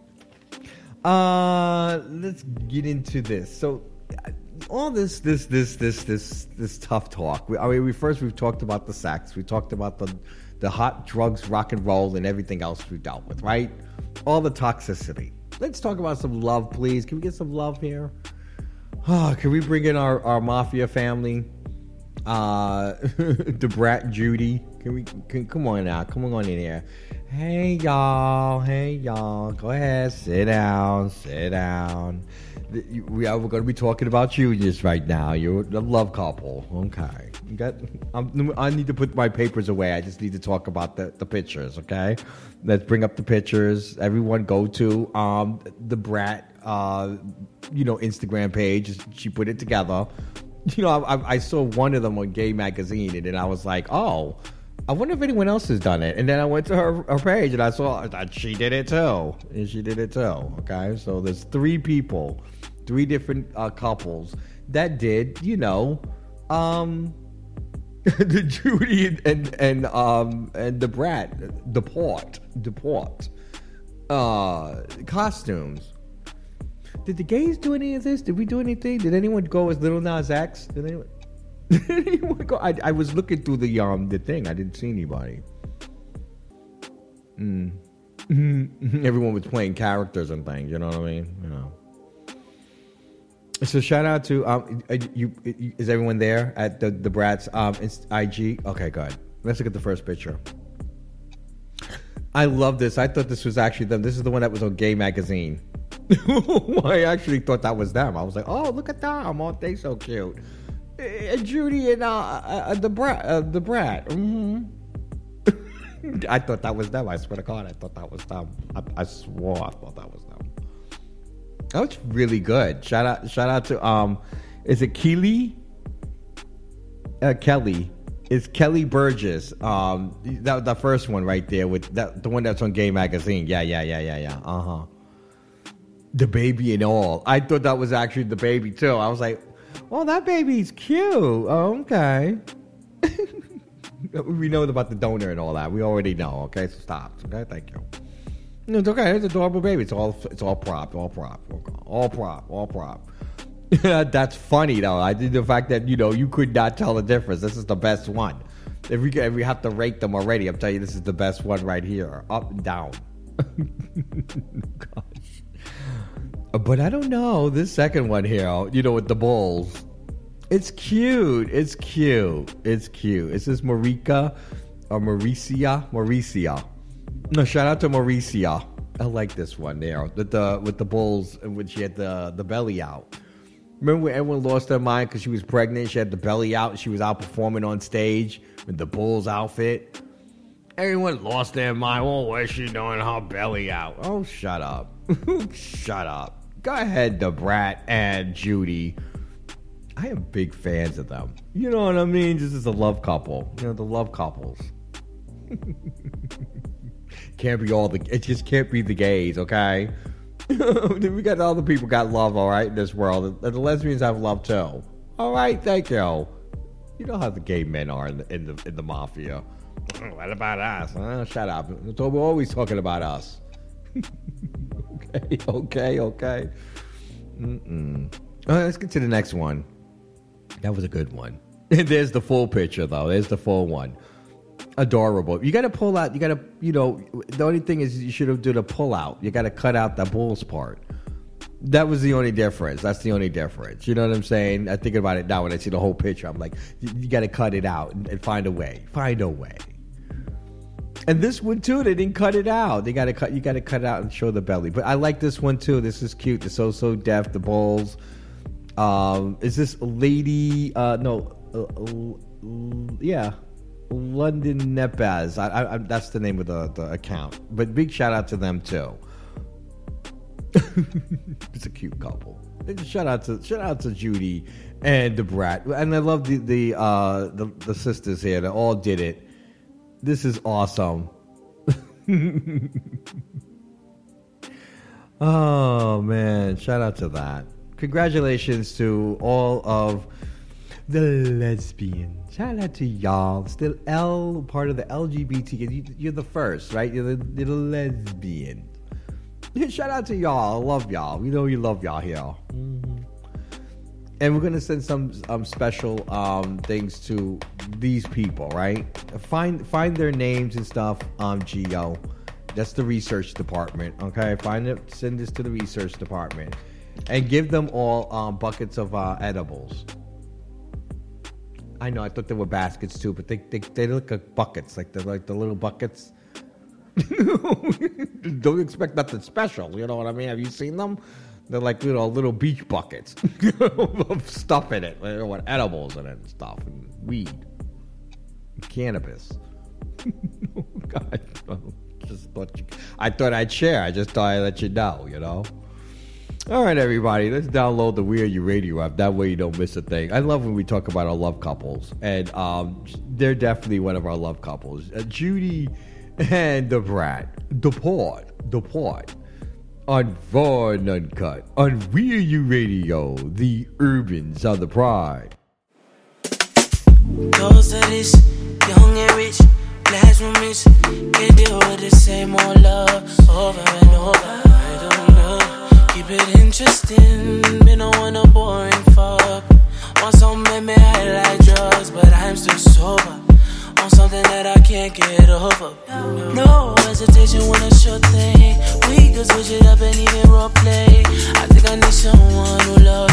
Uh, let's get into this. So, uh, all this, this, this, this, this, this tough talk. We, I mean, we first we've talked about the sex. We talked about the, the hot drugs, rock and roll, and everything else we dealt with. Right? All the toxicity. Let's talk about some love, please. Can we get some love here? Oh, can we bring in our, our mafia family? Uh, Da Brat Judy. Can we? Can, come on now. Come on in here. Hey y'all. Hey y'all. Go ahead. Sit down. Sit down. We are, we're going to be talking about Julius right now. You're a love couple. Okay. You got. I'm, I need to put my papers away. I just need to talk about the, the pictures. Okay. Let's bring up the pictures. Everyone go to um Da Brat uh you know Instagram page. She put it together You know, I, I- saw one of them on Gay Magazine, and then I was like, oh, I wonder if anyone else has done it. And then I went to her, her page, and I saw that she did it too, and she did it too. Okay, so there's three people, three different uh, couples that did, you know, um, the Judy and and, and um and Da Brat, deport, deport, uh, costumes. Did the gays do any of this? Did we do anything? Did anyone go as Lil Nas X? Did anyone? Did anyone go? I, I was looking through the um the thing. I didn't see anybody. Mm. Everyone was playing characters and things. You know what I mean? You know. So shout out to um uh, you, you is everyone there at the Da Brat's um IG okay good let's look at the first picture I love this. I thought this was actually them. This is the one that was on Gay Magazine. I actually thought that was them. I was like oh look at them. Aren't they so cute? Uh, Judy and uh, uh Da Brat uh, Da Brat. Hmm I thought that was them. I swear to God I thought that was them. I, I swore I thought that was them. That was really good. Shout out, shout out to um, is it Keely? Uh, Kelly. It's Kelly Burgess. Um, that the first one right there with that the one that's on Gay Magazine. Yeah, yeah, yeah, yeah, yeah. Uh huh. The baby and all. I thought that was actually the baby too. I was like, well, that baby's cute. Oh, okay. we know about the donor and all that. We already know. Okay, so stop. Okay, thank you. No, it's okay. It's adorable baby. It's all it's all prop, all prop, all prop, all prop. That's funny though. I did the fact that you know you could not tell the difference. This is the best one. If we if we have to rate them already, I'm telling you this is the best one right here. Up and down. Gosh. But I don't know this second one here. You know with the bulls. It's cute. It's cute. It's cute. Is this Marika or Mauricia? Mauricia. No, shout out to Mauricia. I like this one there with the with the bulls when she had the the belly out. Remember when everyone lost their mind because she was pregnant? She had the belly out. She was out performing on stage with the bulls outfit. Everyone lost their mind. Oh, what's she doing? Her belly out. Oh, shut up. shut up. Go ahead, Da Brat and Judy. I am big fans of them. You know what I mean? This is a love couple. You know the love couples. can't be all the. It just can't be the gays, okay? we got all the people got love, all right, in this world. The, the lesbians have love too. All right, thank you. You know how the gay men are in the in the, in the mafia. What about us? Uh, shut up. So we're always talking about us. okay, okay, okay. Mm-mm. All right, let's get to the next one. That was a good one. There's the full picture, though. There's the full one. Adorable. You got to pull out. You got to, you know. The only thing is, you should have done a pull out. You got to cut out the bulls part. That was the only difference. That's the only difference. You know what I'm saying? I think about it now when I see the whole picture. I'm like, you, you got to cut it out and, and find a way. Find a way. And this one too, they didn't cut it out. They got to cut. You got to cut it out and show the belly. But I like this one too. This is cute. The so so deaf. The bulls. Um, is this lady? Uh, no. Uh, uh, yeah, London Nepaz. I, I, I, that's the name of the, the account. But big shout out to them too. it's a cute couple. Shout out to shout out to Judy and Da Brat, and I love the the uh, the, the sisters here. They all did it. This is awesome. oh man! Shout out to that. Congratulations to all of the lesbians. Shout out to y'all. Still L, part of the LGBT. You're the first, right? You're the, you're the lesbian. Shout out to y'all. I love y'all. We know you love y'all here. Mm-hmm. And we're gonna send some um, special um, things to these people, right? Find find their names and stuff on Gio. That's the research department. Okay, find it. Send this to the research department, and give them all um, buckets of uh, edibles. I know. I thought they were baskets too, but they they, they look like buckets, like the like the little buckets. Don't expect nothing special. You know what I mean? Have you seen them? They're like you know little beach buckets of stuff in it, you know, with edibles in it and stuff, and weed, and cannabis. oh God, just thought you, I thought I'd share. I just thought I'd let you know. You know. All right, everybody, let's download the We Are You Radio app. That way you don't miss a thing. I love when we talk about our love couples, and um, they're definitely one of our love couples. Uh, Judy and Da Brat, Deport, Deport, on Vaughn Uncut, on We Are You Radio, the Urbans of the Pride. Those of this, young and rich, blasphemous. Can't deal with the same old love over and over. I don't know. Keep it interesting, been on one a boring fuck. Want some make me high like drugs, but I'm still sober. On something that I can't get over. No hesitation when a sure thing. We could switch it up and even role play. I think I need someone who love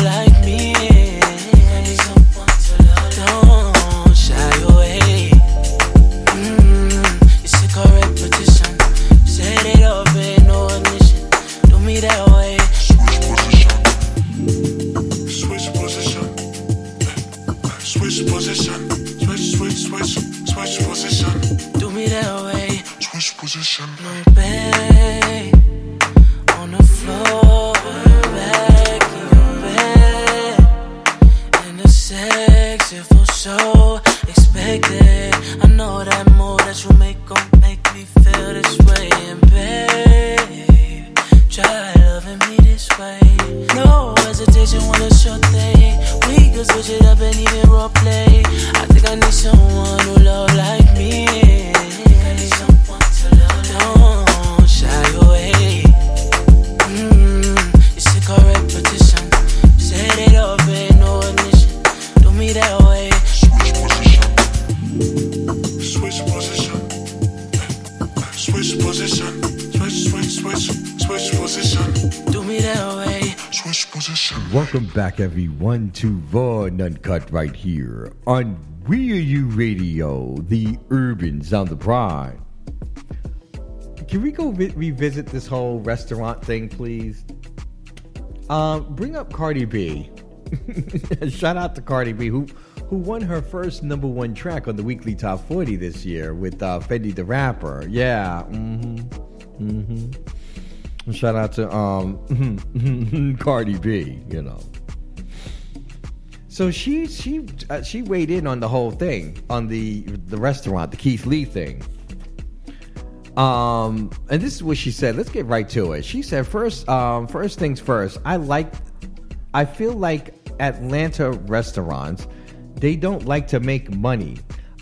121 Uncut right here on We Are You Radio, the Urbans on the Pride. Can we go re- revisit this whole restaurant thing, please? Uh, bring up Cardi B. Shout out to Cardi B, who who won her first number one track on the weekly top 40 this year with uh, Fendi the Rapper. Yeah. Mm-hmm. Mm-hmm. Shout out to um, Cardi B, you know. So she she uh, she weighed in on the whole thing on the the restaurant, the Keith Lee thing. Um, and this is what she said. Let's get right to it. She said, first, um, first things first. I like, I feel like Atlanta restaurants, they don't like to make money.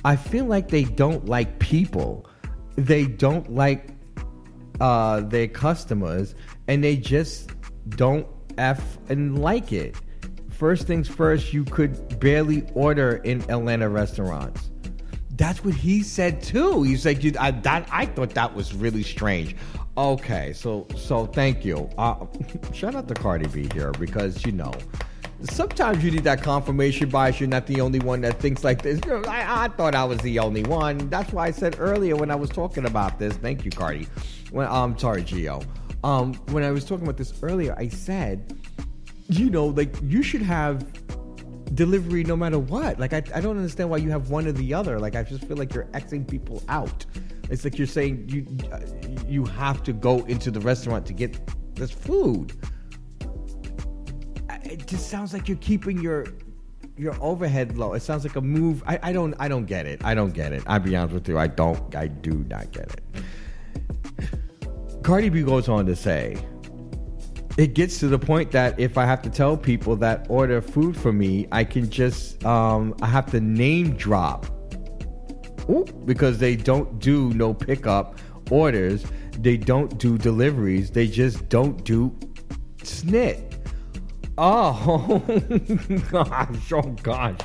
I feel like they don't like people. They don't like uh, their customers, and they just don't f and like it. First things first, you could barely order in Atlanta restaurants. That's what he said too. He said, you, I, that, I thought that was really strange. Okay, so so thank you. Uh, shout out to Cardi B here because you know sometimes you need that confirmation bias. You're not the only one that thinks like this. I, I thought I was the only one. That's why I said earlier when I was talking about this. Thank you, Cardi. When I'm um, sorry, Gio. Um, when I was talking about this earlier, I said, you know, like you should have delivery no matter what. Like I, I don't understand why you have one or the other. Like I just feel like you're Xing people out. It's like you're saying you uh, you have to go into the restaurant to get this food. It just sounds like you're keeping your your overhead low. It sounds like a move. I, I don't I don't get it. I don't get it. I'll be honest with you. I don't I do not get it. Cardi B goes on to say, it gets to the point that if I have to tell people that order food for me, I can just um, I have to name drop Ooh, because they don't do no pickup orders, they don't do deliveries, they just don't do snit. Oh gosh, oh gosh.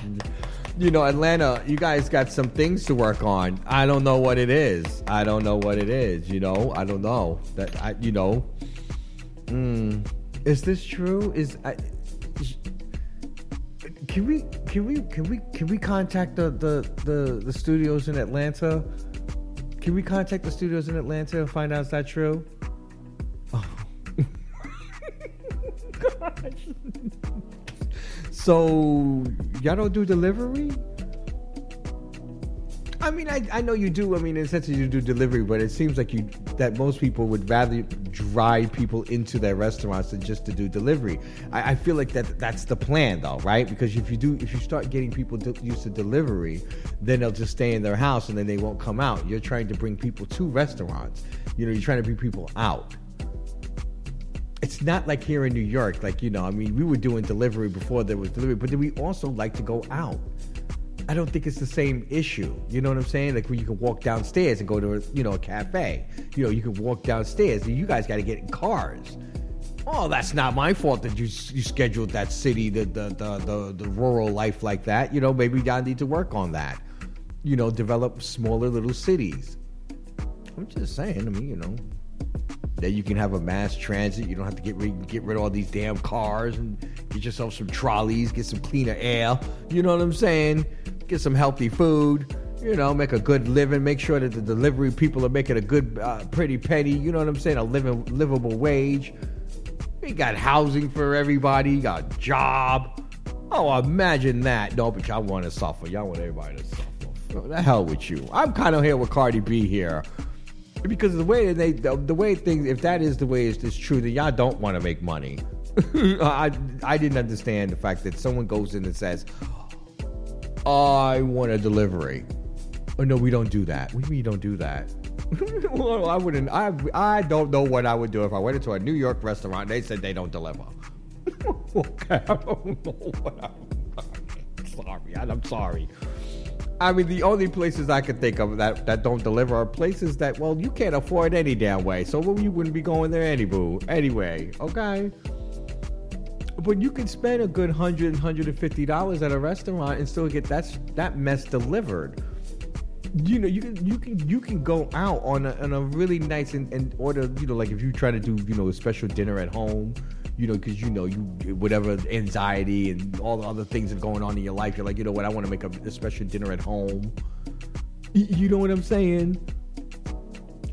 You know, Atlanta, you guys got some things to work on. I don't know what it is. I don't know what it is. You know, I don't know that. I, you know, Mm. Is this true? Is I, can we can we can we can we contact the, the the the studios in Atlanta? Can we contact the studios in Atlanta and find out is that true? Oh. Gosh. So y'all don't do delivery? I mean, I, I know you do. I mean, in sense, you do delivery, but it seems like you that most people would rather drive people into their restaurants than just to do delivery. I, I feel like that that's the plan, though, right? Because if you do, if you start getting people used to delivery, then they'll just stay in their house and then they won't come out. You're trying to bring people to restaurants. You know, you're trying to bring people out it's not like here in New York, like, you know, I mean, we were doing delivery before there was delivery, but then we also like to go out. I don't think it's the same issue. You know what I'm saying? Like when you can walk downstairs and go to a, you know, a cafe. You know, you can walk downstairs. You guys got to get in cars. Oh, that's not my fault that you you scheduled that city, the the, the the the rural life like that. You know, maybe I need to work on that. You know, develop smaller little cities. I'm just saying. I mean, you know, that you can have a mass transit. You don't have to get rid, get rid of all these damn cars and get yourself some trolleys, get some cleaner air. You know what I'm saying? Get some healthy food. You know, make a good living. Make sure that the delivery people are making a good, uh, pretty penny. You know what I'm saying? A living, livable wage. We got housing for everybody. Got a job. Oh, imagine that. No, but y'all want to suffer. Y'all want everybody to suffer. The hell with you. I'm kind of here with Cardi B here because the way they the, the way things if that is the way it's, it's true then y'all don't want to make money I, I didn't understand the fact that someone goes in and says i want a delivery oh no we don't do that we don't do that well i wouldn't i i don't know what i would do if i went into a new york restaurant and they said they don't deliver okay i don't know what i'm sorry i'm sorry I mean, the only places I could think of that, that don't deliver are places that, well, you can't afford any damn way. So well, you wouldn't be going there any anyway. Okay. But you can spend a good hundred, hundred and fifty dollars at a restaurant and still get that that mess delivered. You know, you can you can you can go out on a, on a really nice and, and order. You know, like if you try to do you know a special dinner at home you know, because you know, you whatever anxiety and all the other things that are going on in your life, you're like, you know what, I want to make a, a special dinner at home. Y- you know what I'm saying?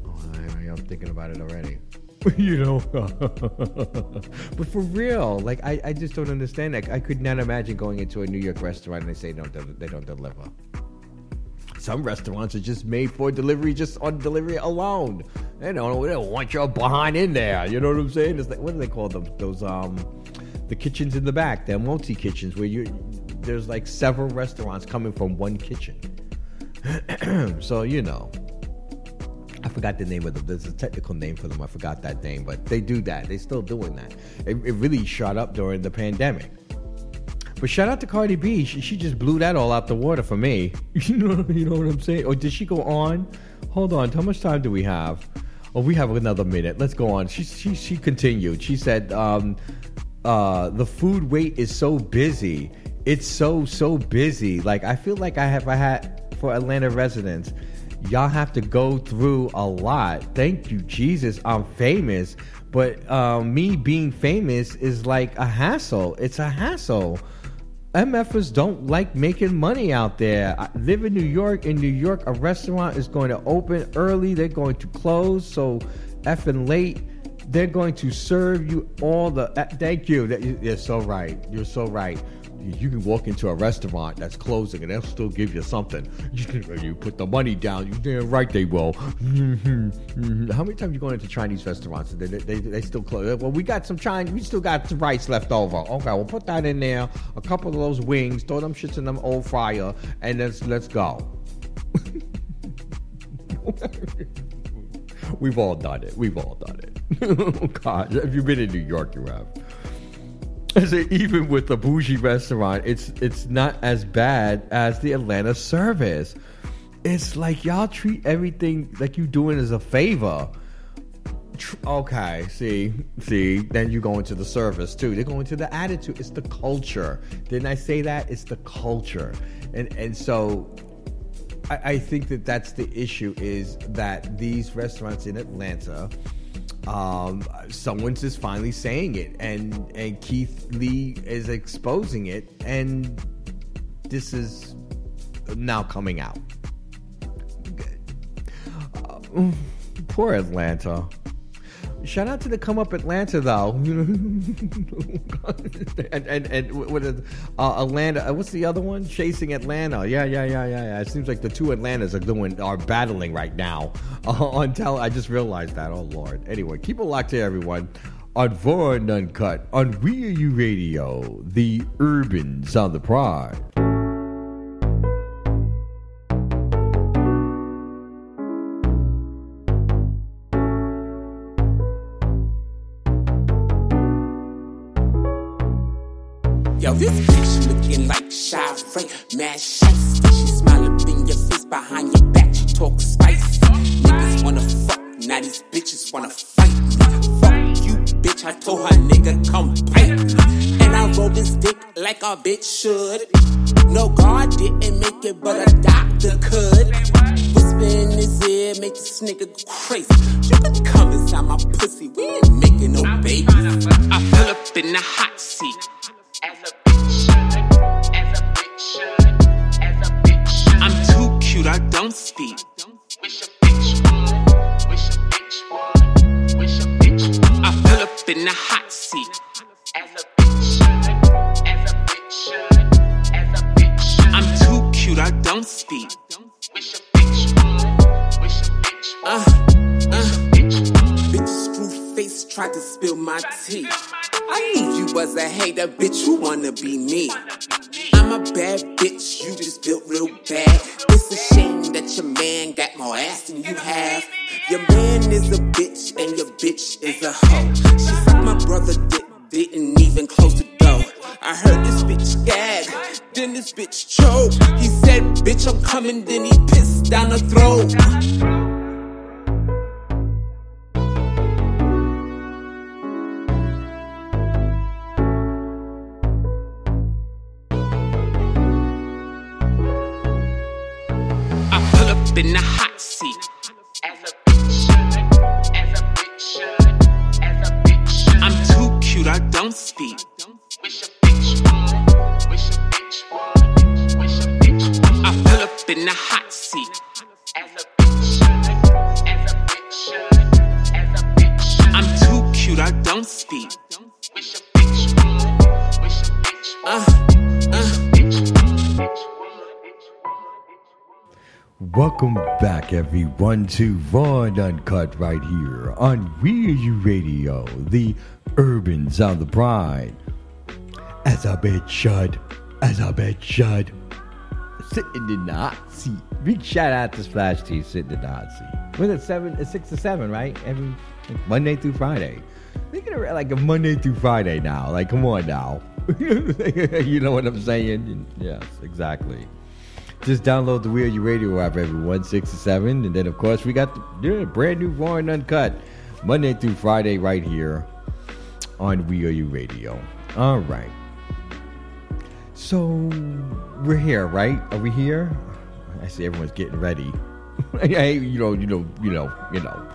Oh, I, I'm thinking about it already. you know, but for real, like I, I just don't understand. Like I could not imagine going into a New York restaurant and they say don't they don't deliver. Some restaurants are just made for delivery, just on delivery alone. They don't, they don't want you behind in there. You know what I'm saying? It's like what do they call them? Those um, the kitchens in the back. They're multi kitchens where you there's like several restaurants coming from one kitchen. so you know, I forgot the name of them. There's a technical name for them. I forgot that name, but they do that. They're still doing that. It, it really shot up during the pandemic. But shout out to Cardi B. She, she just blew that all out the water for me. You know, you know what I'm saying? Or did she go on? Hold on. How much time do we have? Oh, we have another minute. Let's go on. She she she continued. She said, um, uh, "The food wait is so busy. It's so so busy. Like I feel like I have I had for Atlanta residents." Y'all have to go through a lot. Thank you, Jesus. I'm famous, but um, me being famous is like a hassle. It's a hassle. MFers don't like making money out there. I live in New York. In New York, a restaurant is going to open early. They're going to close so effing late. They're going to serve you all the. Uh, thank you. You're so right. You're so right. You can walk into a restaurant that's closing and they'll still give you something. You, uh, you put the money down. You damn right they will. How many times you going into Chinese restaurants and they, they, they still close? Well, we got some Chinese. We still got some rice left over. Okay, we'll put that in there. A couple of those wings. Throw them shits in them old fryer and let's let's go. We've all done it. We've all done it. oh God, if you've been in New York, you have. I say even with the bougie restaurant, it's it's not as bad as the Atlanta service. It's like y'all treat everything like you doing as a favor. Okay, see, see, then you go into the service too. They go into the attitude. It's the culture. Didn't I say that? It's the culture, and and so I, I think that that's the issue is that these restaurants in Atlanta um, someone's just finally saying it, and and Keith Lee is exposing it, and this is now coming out. Uh, poor Atlanta. Shout out to the Come Up Atlanta though, and and and is uh, Atlanta? uh, What's the other one? Chasing Atlanta. Yeah, yeah, yeah, yeah, yeah. It seems like the two Atlantas are doing are battling right now uh, on tele. I just realized that. Oh Lord. Anyway, keep it locked here, everyone. On Foreign Uncut on We Are You Radio, the Urban Sound of Pride. This bitch looking like Shy mad shice. She smile up in your face behind your back. She talk spicy. Niggas wanna fuck, now these bitches wanna fight. Fuck you, bitch. I told her nigga come bite me. And I roll this dick like a bitch should. No God didn't make it, but a doctor could. Whisper in his ear, make this nigga go crazy. You can come inside my pussy, we ain't making no babies. I pull up in the hot seat. Don't speak. I pull up in the hot seat. As a bitch should, as a bitch should, as a bitch should. I'm too cute, I don't speak. Uh, uh, bitch, screw face tried to spill my tea. I knew you was a hater, bitch. You wanna be me. Bad bitch, you just built real bad. It's a shame that your man got more ass than you have. Your man is a bitch, and your bitch is a hoe. She said my brother dick, didn't even close the door. I heard this bitch gag, then this bitch choke. He said, bitch, I'm coming, then he pissed down her throat. Up in the hot seat. I'm too cute, I don't speak. Welcome back, everyone, to and Uncut right here on We Are You Radio, the urban sound of pride. As I bet should, as I bet should, sitting in the seat. Big shout out to Splash T sitting in the seat. Was it seven? Six to seven, right? Every like Monday through Friday. Thinking of like a Monday through Friday now. Like, come on now. you know what I'm saying? Yes, exactly. Just download the Are You Radio app every 167. And then, of course, we got the yeah, brand new Raw and Uncut Monday through Friday right here on Are You Radio. All right. So, we're here, right? Are we here? I see everyone's getting ready. hey, you know, you know, you know, you know.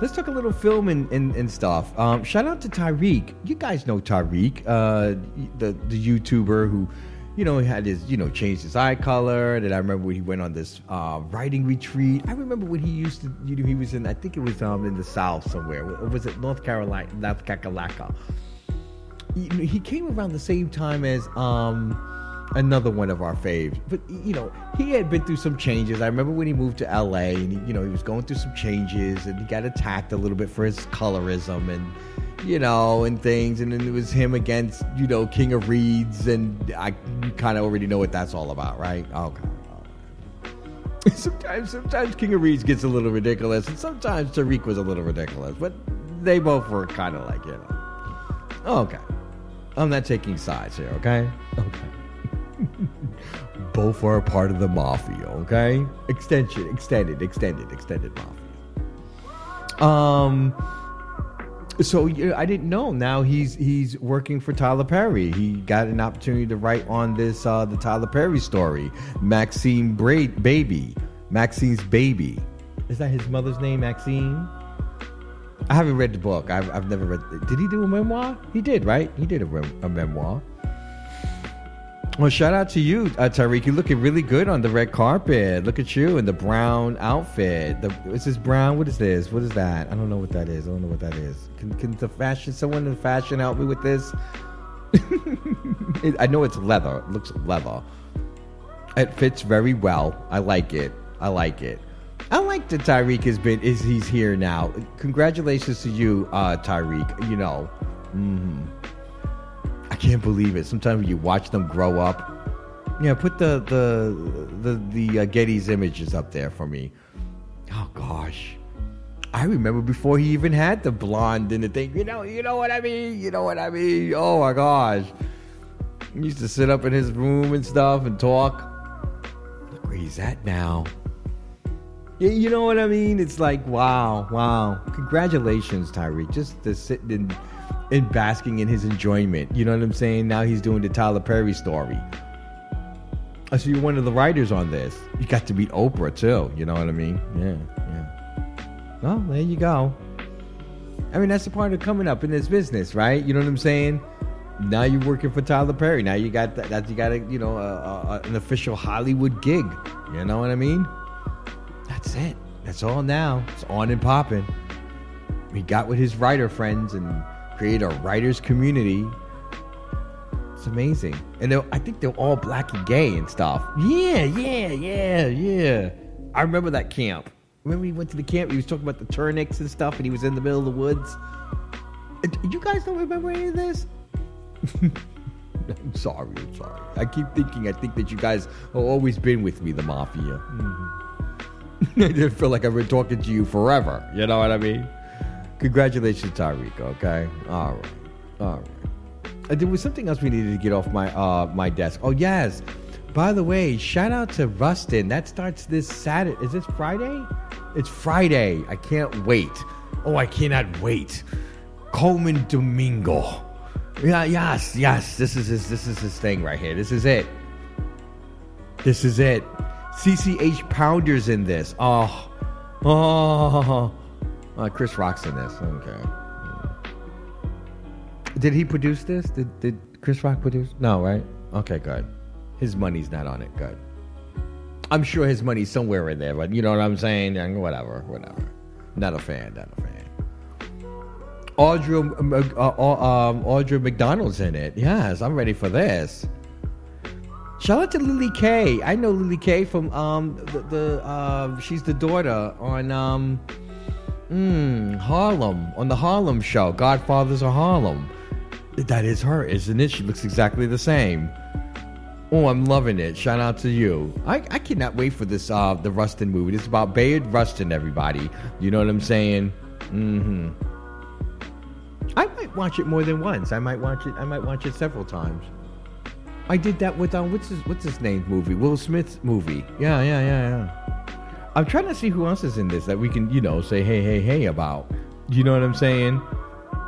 Let's talk a little film and, and, and stuff. Um, shout out to Tyreek. You guys know Tyreek, uh, the the YouTuber who, you know, he had his you know changed his eye color. And I remember when he went on this uh, writing retreat. I remember when he used to, you know, he was in. I think it was um in the South somewhere. Or was it North Carolina? North Kakalaka. He came around the same time as um another one of our faves. But you know, he had been through some changes. I remember when he moved to LA and he, you know, he was going through some changes and he got attacked a little bit for his colorism and you know, and things. And then it was him against, you know, King of Reads and I kind of already know what that's all about, right? Okay. Sometimes, sometimes King of Reads gets a little ridiculous, and sometimes Tariq was a little ridiculous, but they both were kind of like, you know. Okay. I'm not taking sides here, okay? Okay. both are a part of the mafia, okay? Extension, extended, extended, extended mafia. Um so yeah, I didn't know. Now he's he's working for Tyler Perry. He got an opportunity to write on this uh the Tyler Perry story, Maxine Bra- Baby, Maxine's baby. Is that his mother's name, Maxine? I haven't read the book. I've, I've never read. Did he do a memoir? He did, right? He did a, rem- a memoir. Well, shout out to you, uh, Tariq. You're looking really good on the red carpet. Look at you in the brown outfit. The, is this brown? What is this? What is that? I don't know what that is. I don't know what that is. Can, can the fashion, someone in fashion help me with this? It- I know it's leather. It looks leather. It fits very well. I like it. I like it. I like that Tyreek has been is he's here now. Congratulations to you, uh, Tyreek. You know, hmm I can't believe it. Sometimes you watch them grow up. Yeah, put the the the the uh, Getty's images up there for me. Oh gosh, I remember before he even had the blonde and the thing. You know, you know what I mean. You know what I mean. Oh my gosh, he used to sit up in his room and stuff and talk. Look where he's at now. Yeah, you know what I mean? It's like, wow, wow. Congratulations, Tyreek. Just to sit and, and basking in his enjoyment. You know what I'm saying? Now he's doing the Tyler Perry story. See you're one of the writers on this. You got to meet Oprah too. You know what I mean? Yeah, yeah. Well, there you go. I mean, that's the part of coming up in this business, right? You know what I'm saying? Now you're working for Tyler Perry. Now you got that. that you got a, you know, a, a, an official Hollywood gig. You know what I mean? That's it. That's all now. It's on and popping. He got with his writer friends and created a writers community. It's amazing. And I think they're all black and gay and stuff. Yeah, yeah, yeah, yeah. I remember that camp. Remember he went to the camp, he was talking about the turnips and stuff, and he was in the middle of the woods. You guys don't remember any of this? I'm sorry, I'm sorry. I keep thinking, I think that you guys have always been with me, the mafia. Mm-hmm. I just feel like I've been talking to you forever. You know what I mean? Congratulations, Tyreek. Okay, all right, all right. Uh, there was something else we needed to get off my uh my desk. Oh yes. By the way, shout out to Rustin. That starts this Saturday. Is this Friday? It's Friday. I can't wait. Oh, I cannot wait. Colman Domingo. Yeah, yes, yes. This is his. This is his thing right here. This is it. This is it. CCH Pounder's in this. Oh, oh. Uh, Chris Rock's in this. Okay. Did he produce this? Did Did Chris Rock produce? No, right? Okay, good. His money's not on it. Good. I'm sure his money's somewhere in there, but you know what I'm saying? Whatever, whatever. Not a fan. Not a fan. Audra, um, uh, uh, um, Audra McDonald's in it. Yes, I'm ready for this. Shout out to Lilli Kay. I know Lilli Kay from um the, the uh, she's the daughter on um mm, Harlem on the Harlem show, Godfathers of Harlem. That is her, isn't it? She looks exactly the same. Oh, I'm loving it. Shout out to you. I, I cannot wait for this uh the Rustin movie. It's about Bayard Rustin, everybody. You know what I'm saying? Mm-hmm. I might watch it more than once. I might watch it. I might watch it several times. I did that with um, what's his what's his name movie? Will Smith's movie. Yeah, yeah, yeah, yeah. I'm trying to see who else is in this that we can, you know, say hey, hey, hey about. You know what I'm saying?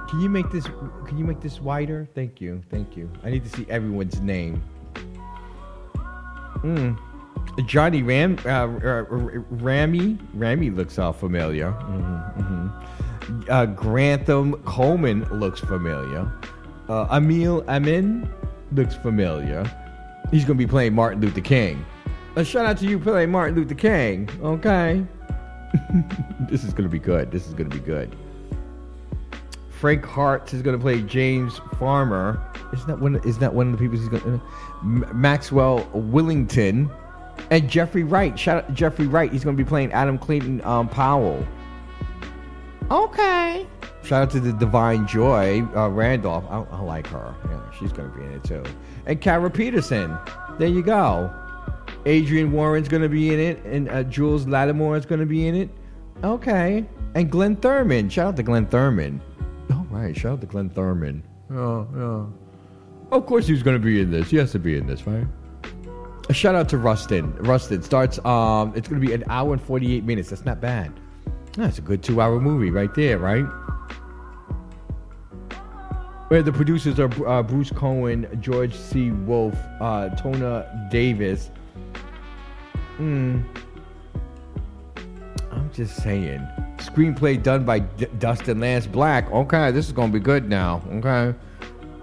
Can you make this? Can you make this wider? Thank you, thank you. I need to see everyone's name. Hmm. Johnny Ram, uh, uh, Ramy, Ramy looks all familiar. Mhm, mhm. Uh, Grantham Coleman looks familiar. Uh, Aml Ameen looks familiar. He's going to be playing Martin Luther King. A shout out to you playing Martin Luther King. Okay. this is going to be good. This is going to be good. Frank Hart is going to play James Farmer. Isn't that one? Isn't that one of the people he's going to? Maxwell Willington and Jeffrey Wright. Shout out to Jeffrey Wright. He's going to be playing Adam Clayton um, Powell. Okay. Shout out to the Da'Vine Joy uh, Randolph. I, I like her. Yeah, she's going to be in it too. And Carra Patterson. There you go. Adrienne Warren's going to be in it, and uh, Jules Lattimore is going to be in it. Okay. And Glynn Turman. Shout out to Glynn Turman. All right. Shout out to Glynn Turman. Oh, yeah. Of course, he's going to be in this. He has to be in this, right? A shout out to Rustin. Rustin starts. Um, it's going to be an hour and forty-eight minutes. That's not bad. That's a good two-hour movie right there, right? Where the producers are uh, Bruce Cohen, George C. Wolfe, uh, Tonia Davis. Hmm. I'm just saying. Screenplay done by D- Dustin Lance Black. Okay, this is gonna be good now. Okay.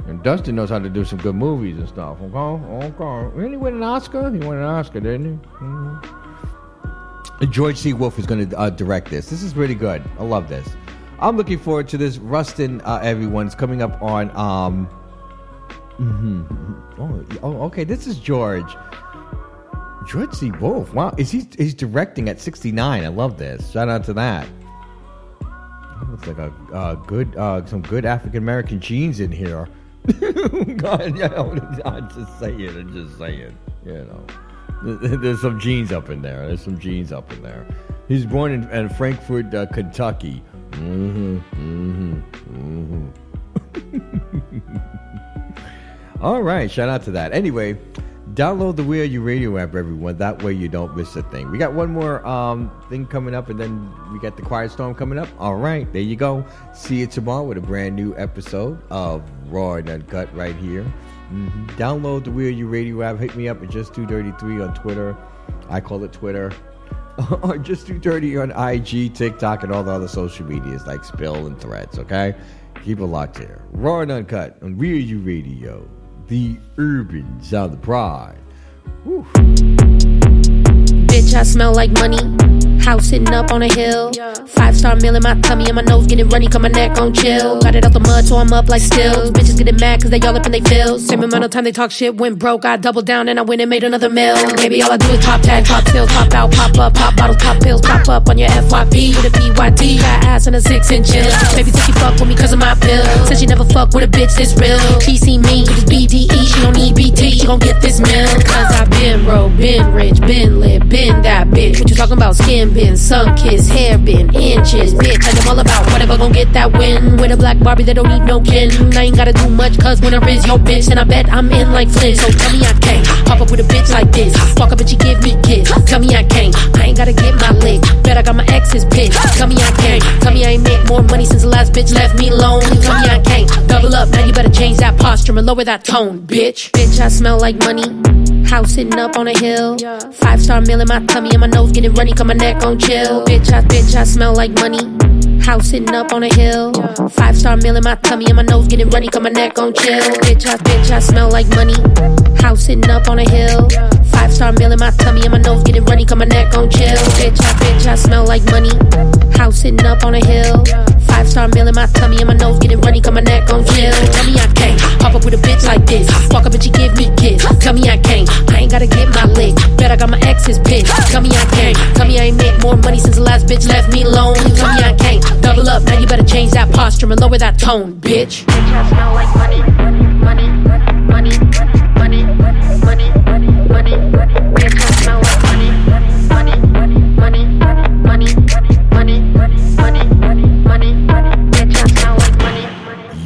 And Dustin knows how to do some good movies and stuff. Okay, okay. Really win an Oscar? He won an Oscar, didn't he? Mhm. George C. Wolfe is going to uh, direct this. This is really good. I love this. I'm looking forward to this. Rustin, uh, everyone's coming up on. Um, mhm. oh, oh, okay. This is George. C. Wolfe. Wow, is he? He's directing at 69. I love this. Shout out to that. Looks like a good, uh, some good African American genes in here. God, yeah, I'm just saying. I'm just saying. You know, there's some genes up in there. There's some genes up in there. He's born in, in Frankfort, uh, Kentucky. Mm-hmm. Mm-hmm. Mm-hmm. All right. Shout out to that. Anyway, download the Wheel You Radio app, everyone. That way you don't miss a thing. We got one more um, thing coming up, and then we got the Quiet Storm coming up. All right, there you go. See you tomorrow with a brand new episode of Raw and Uncut right here. Mhm. Download the Wheel You Radio app. Hit me up at just 233 on Twitter. I call it Twitter. or just 230 on IG, TikTok, and all the other social medias like Spill and Threads, okay? Keep it locked here. Raw and Uncut on Real You Radio, the urban sound of pride. Bitch, I smell like money. House sitting up on a hill. Five star meal in my tummy and my nose getting runny, cause my neck on chill. Got it out the mud, so I'm up like stills. Bitches getting mad cause they all up in they feels. Same amount of time they talk shit, went broke. I doubled down and I went and made another mill. Baby, all I do is top tag, top pills, pop out, pop up, pop bottles, pop pills, pop up on your FYP with a PYT. Got ass and a six inch hill. Baby, said she fuck with me cause of my pill. Said she never fuck with a bitch this real. She see me with this BDE, she don't need BT, she gon' get this mill. Cause I been broke, been rich, been lit, been that bitch. What you talking about? Skin been, sun kiss, hair been, inches, bitch. I'm all about whatever gon' get that win. With a black Barbie that don't need no kin. I ain't gotta do much cause when I is your bitch, and I bet I'm in like Flynn. So tell me I can't pop up with a bitch like this. Walk up and she give me kiss. Tell me I can't. I ain't gotta get my lick. Bet I got my exes pissed. Tell me I can't. Tell me I ain't make more money since the last bitch left me alone. Tell me I can't. Double up, now you better change that posture and lower that tone, bitch. Bitch, I smell like money. House sitting up on a hill. Five star meal in my tummy and my nose getting runny, cause my neck on chill. Bitch, I bitch, I smell like money. House sitting up on a hill. Five star meal in my tummy and my nose getting runny, cause my neck on chill. Bitch, I bitch, I smell like money. House sitting up on a hill. Five star meal in my tummy and my nose getting runny, cause my neck on chill. Bitch, I bitch, I smell like money. House sitting up on a hill. Five star meal in my tummy and my nose getting runny, cause my neck on chill. Tell me I can't pop up with a bitch like this. Walk up and she give me kiss. Tell me I can't. I ain't gotta get my lick. Bet I got my exes pissed. Tell me I can't. Tell me I ain't make more money since the last bitch left me alone. Tell me I can't. Double up, now you better change that posture and lower that tone, bitch.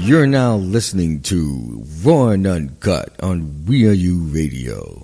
You're now listening to Raw and Uncut on We Are You Radio.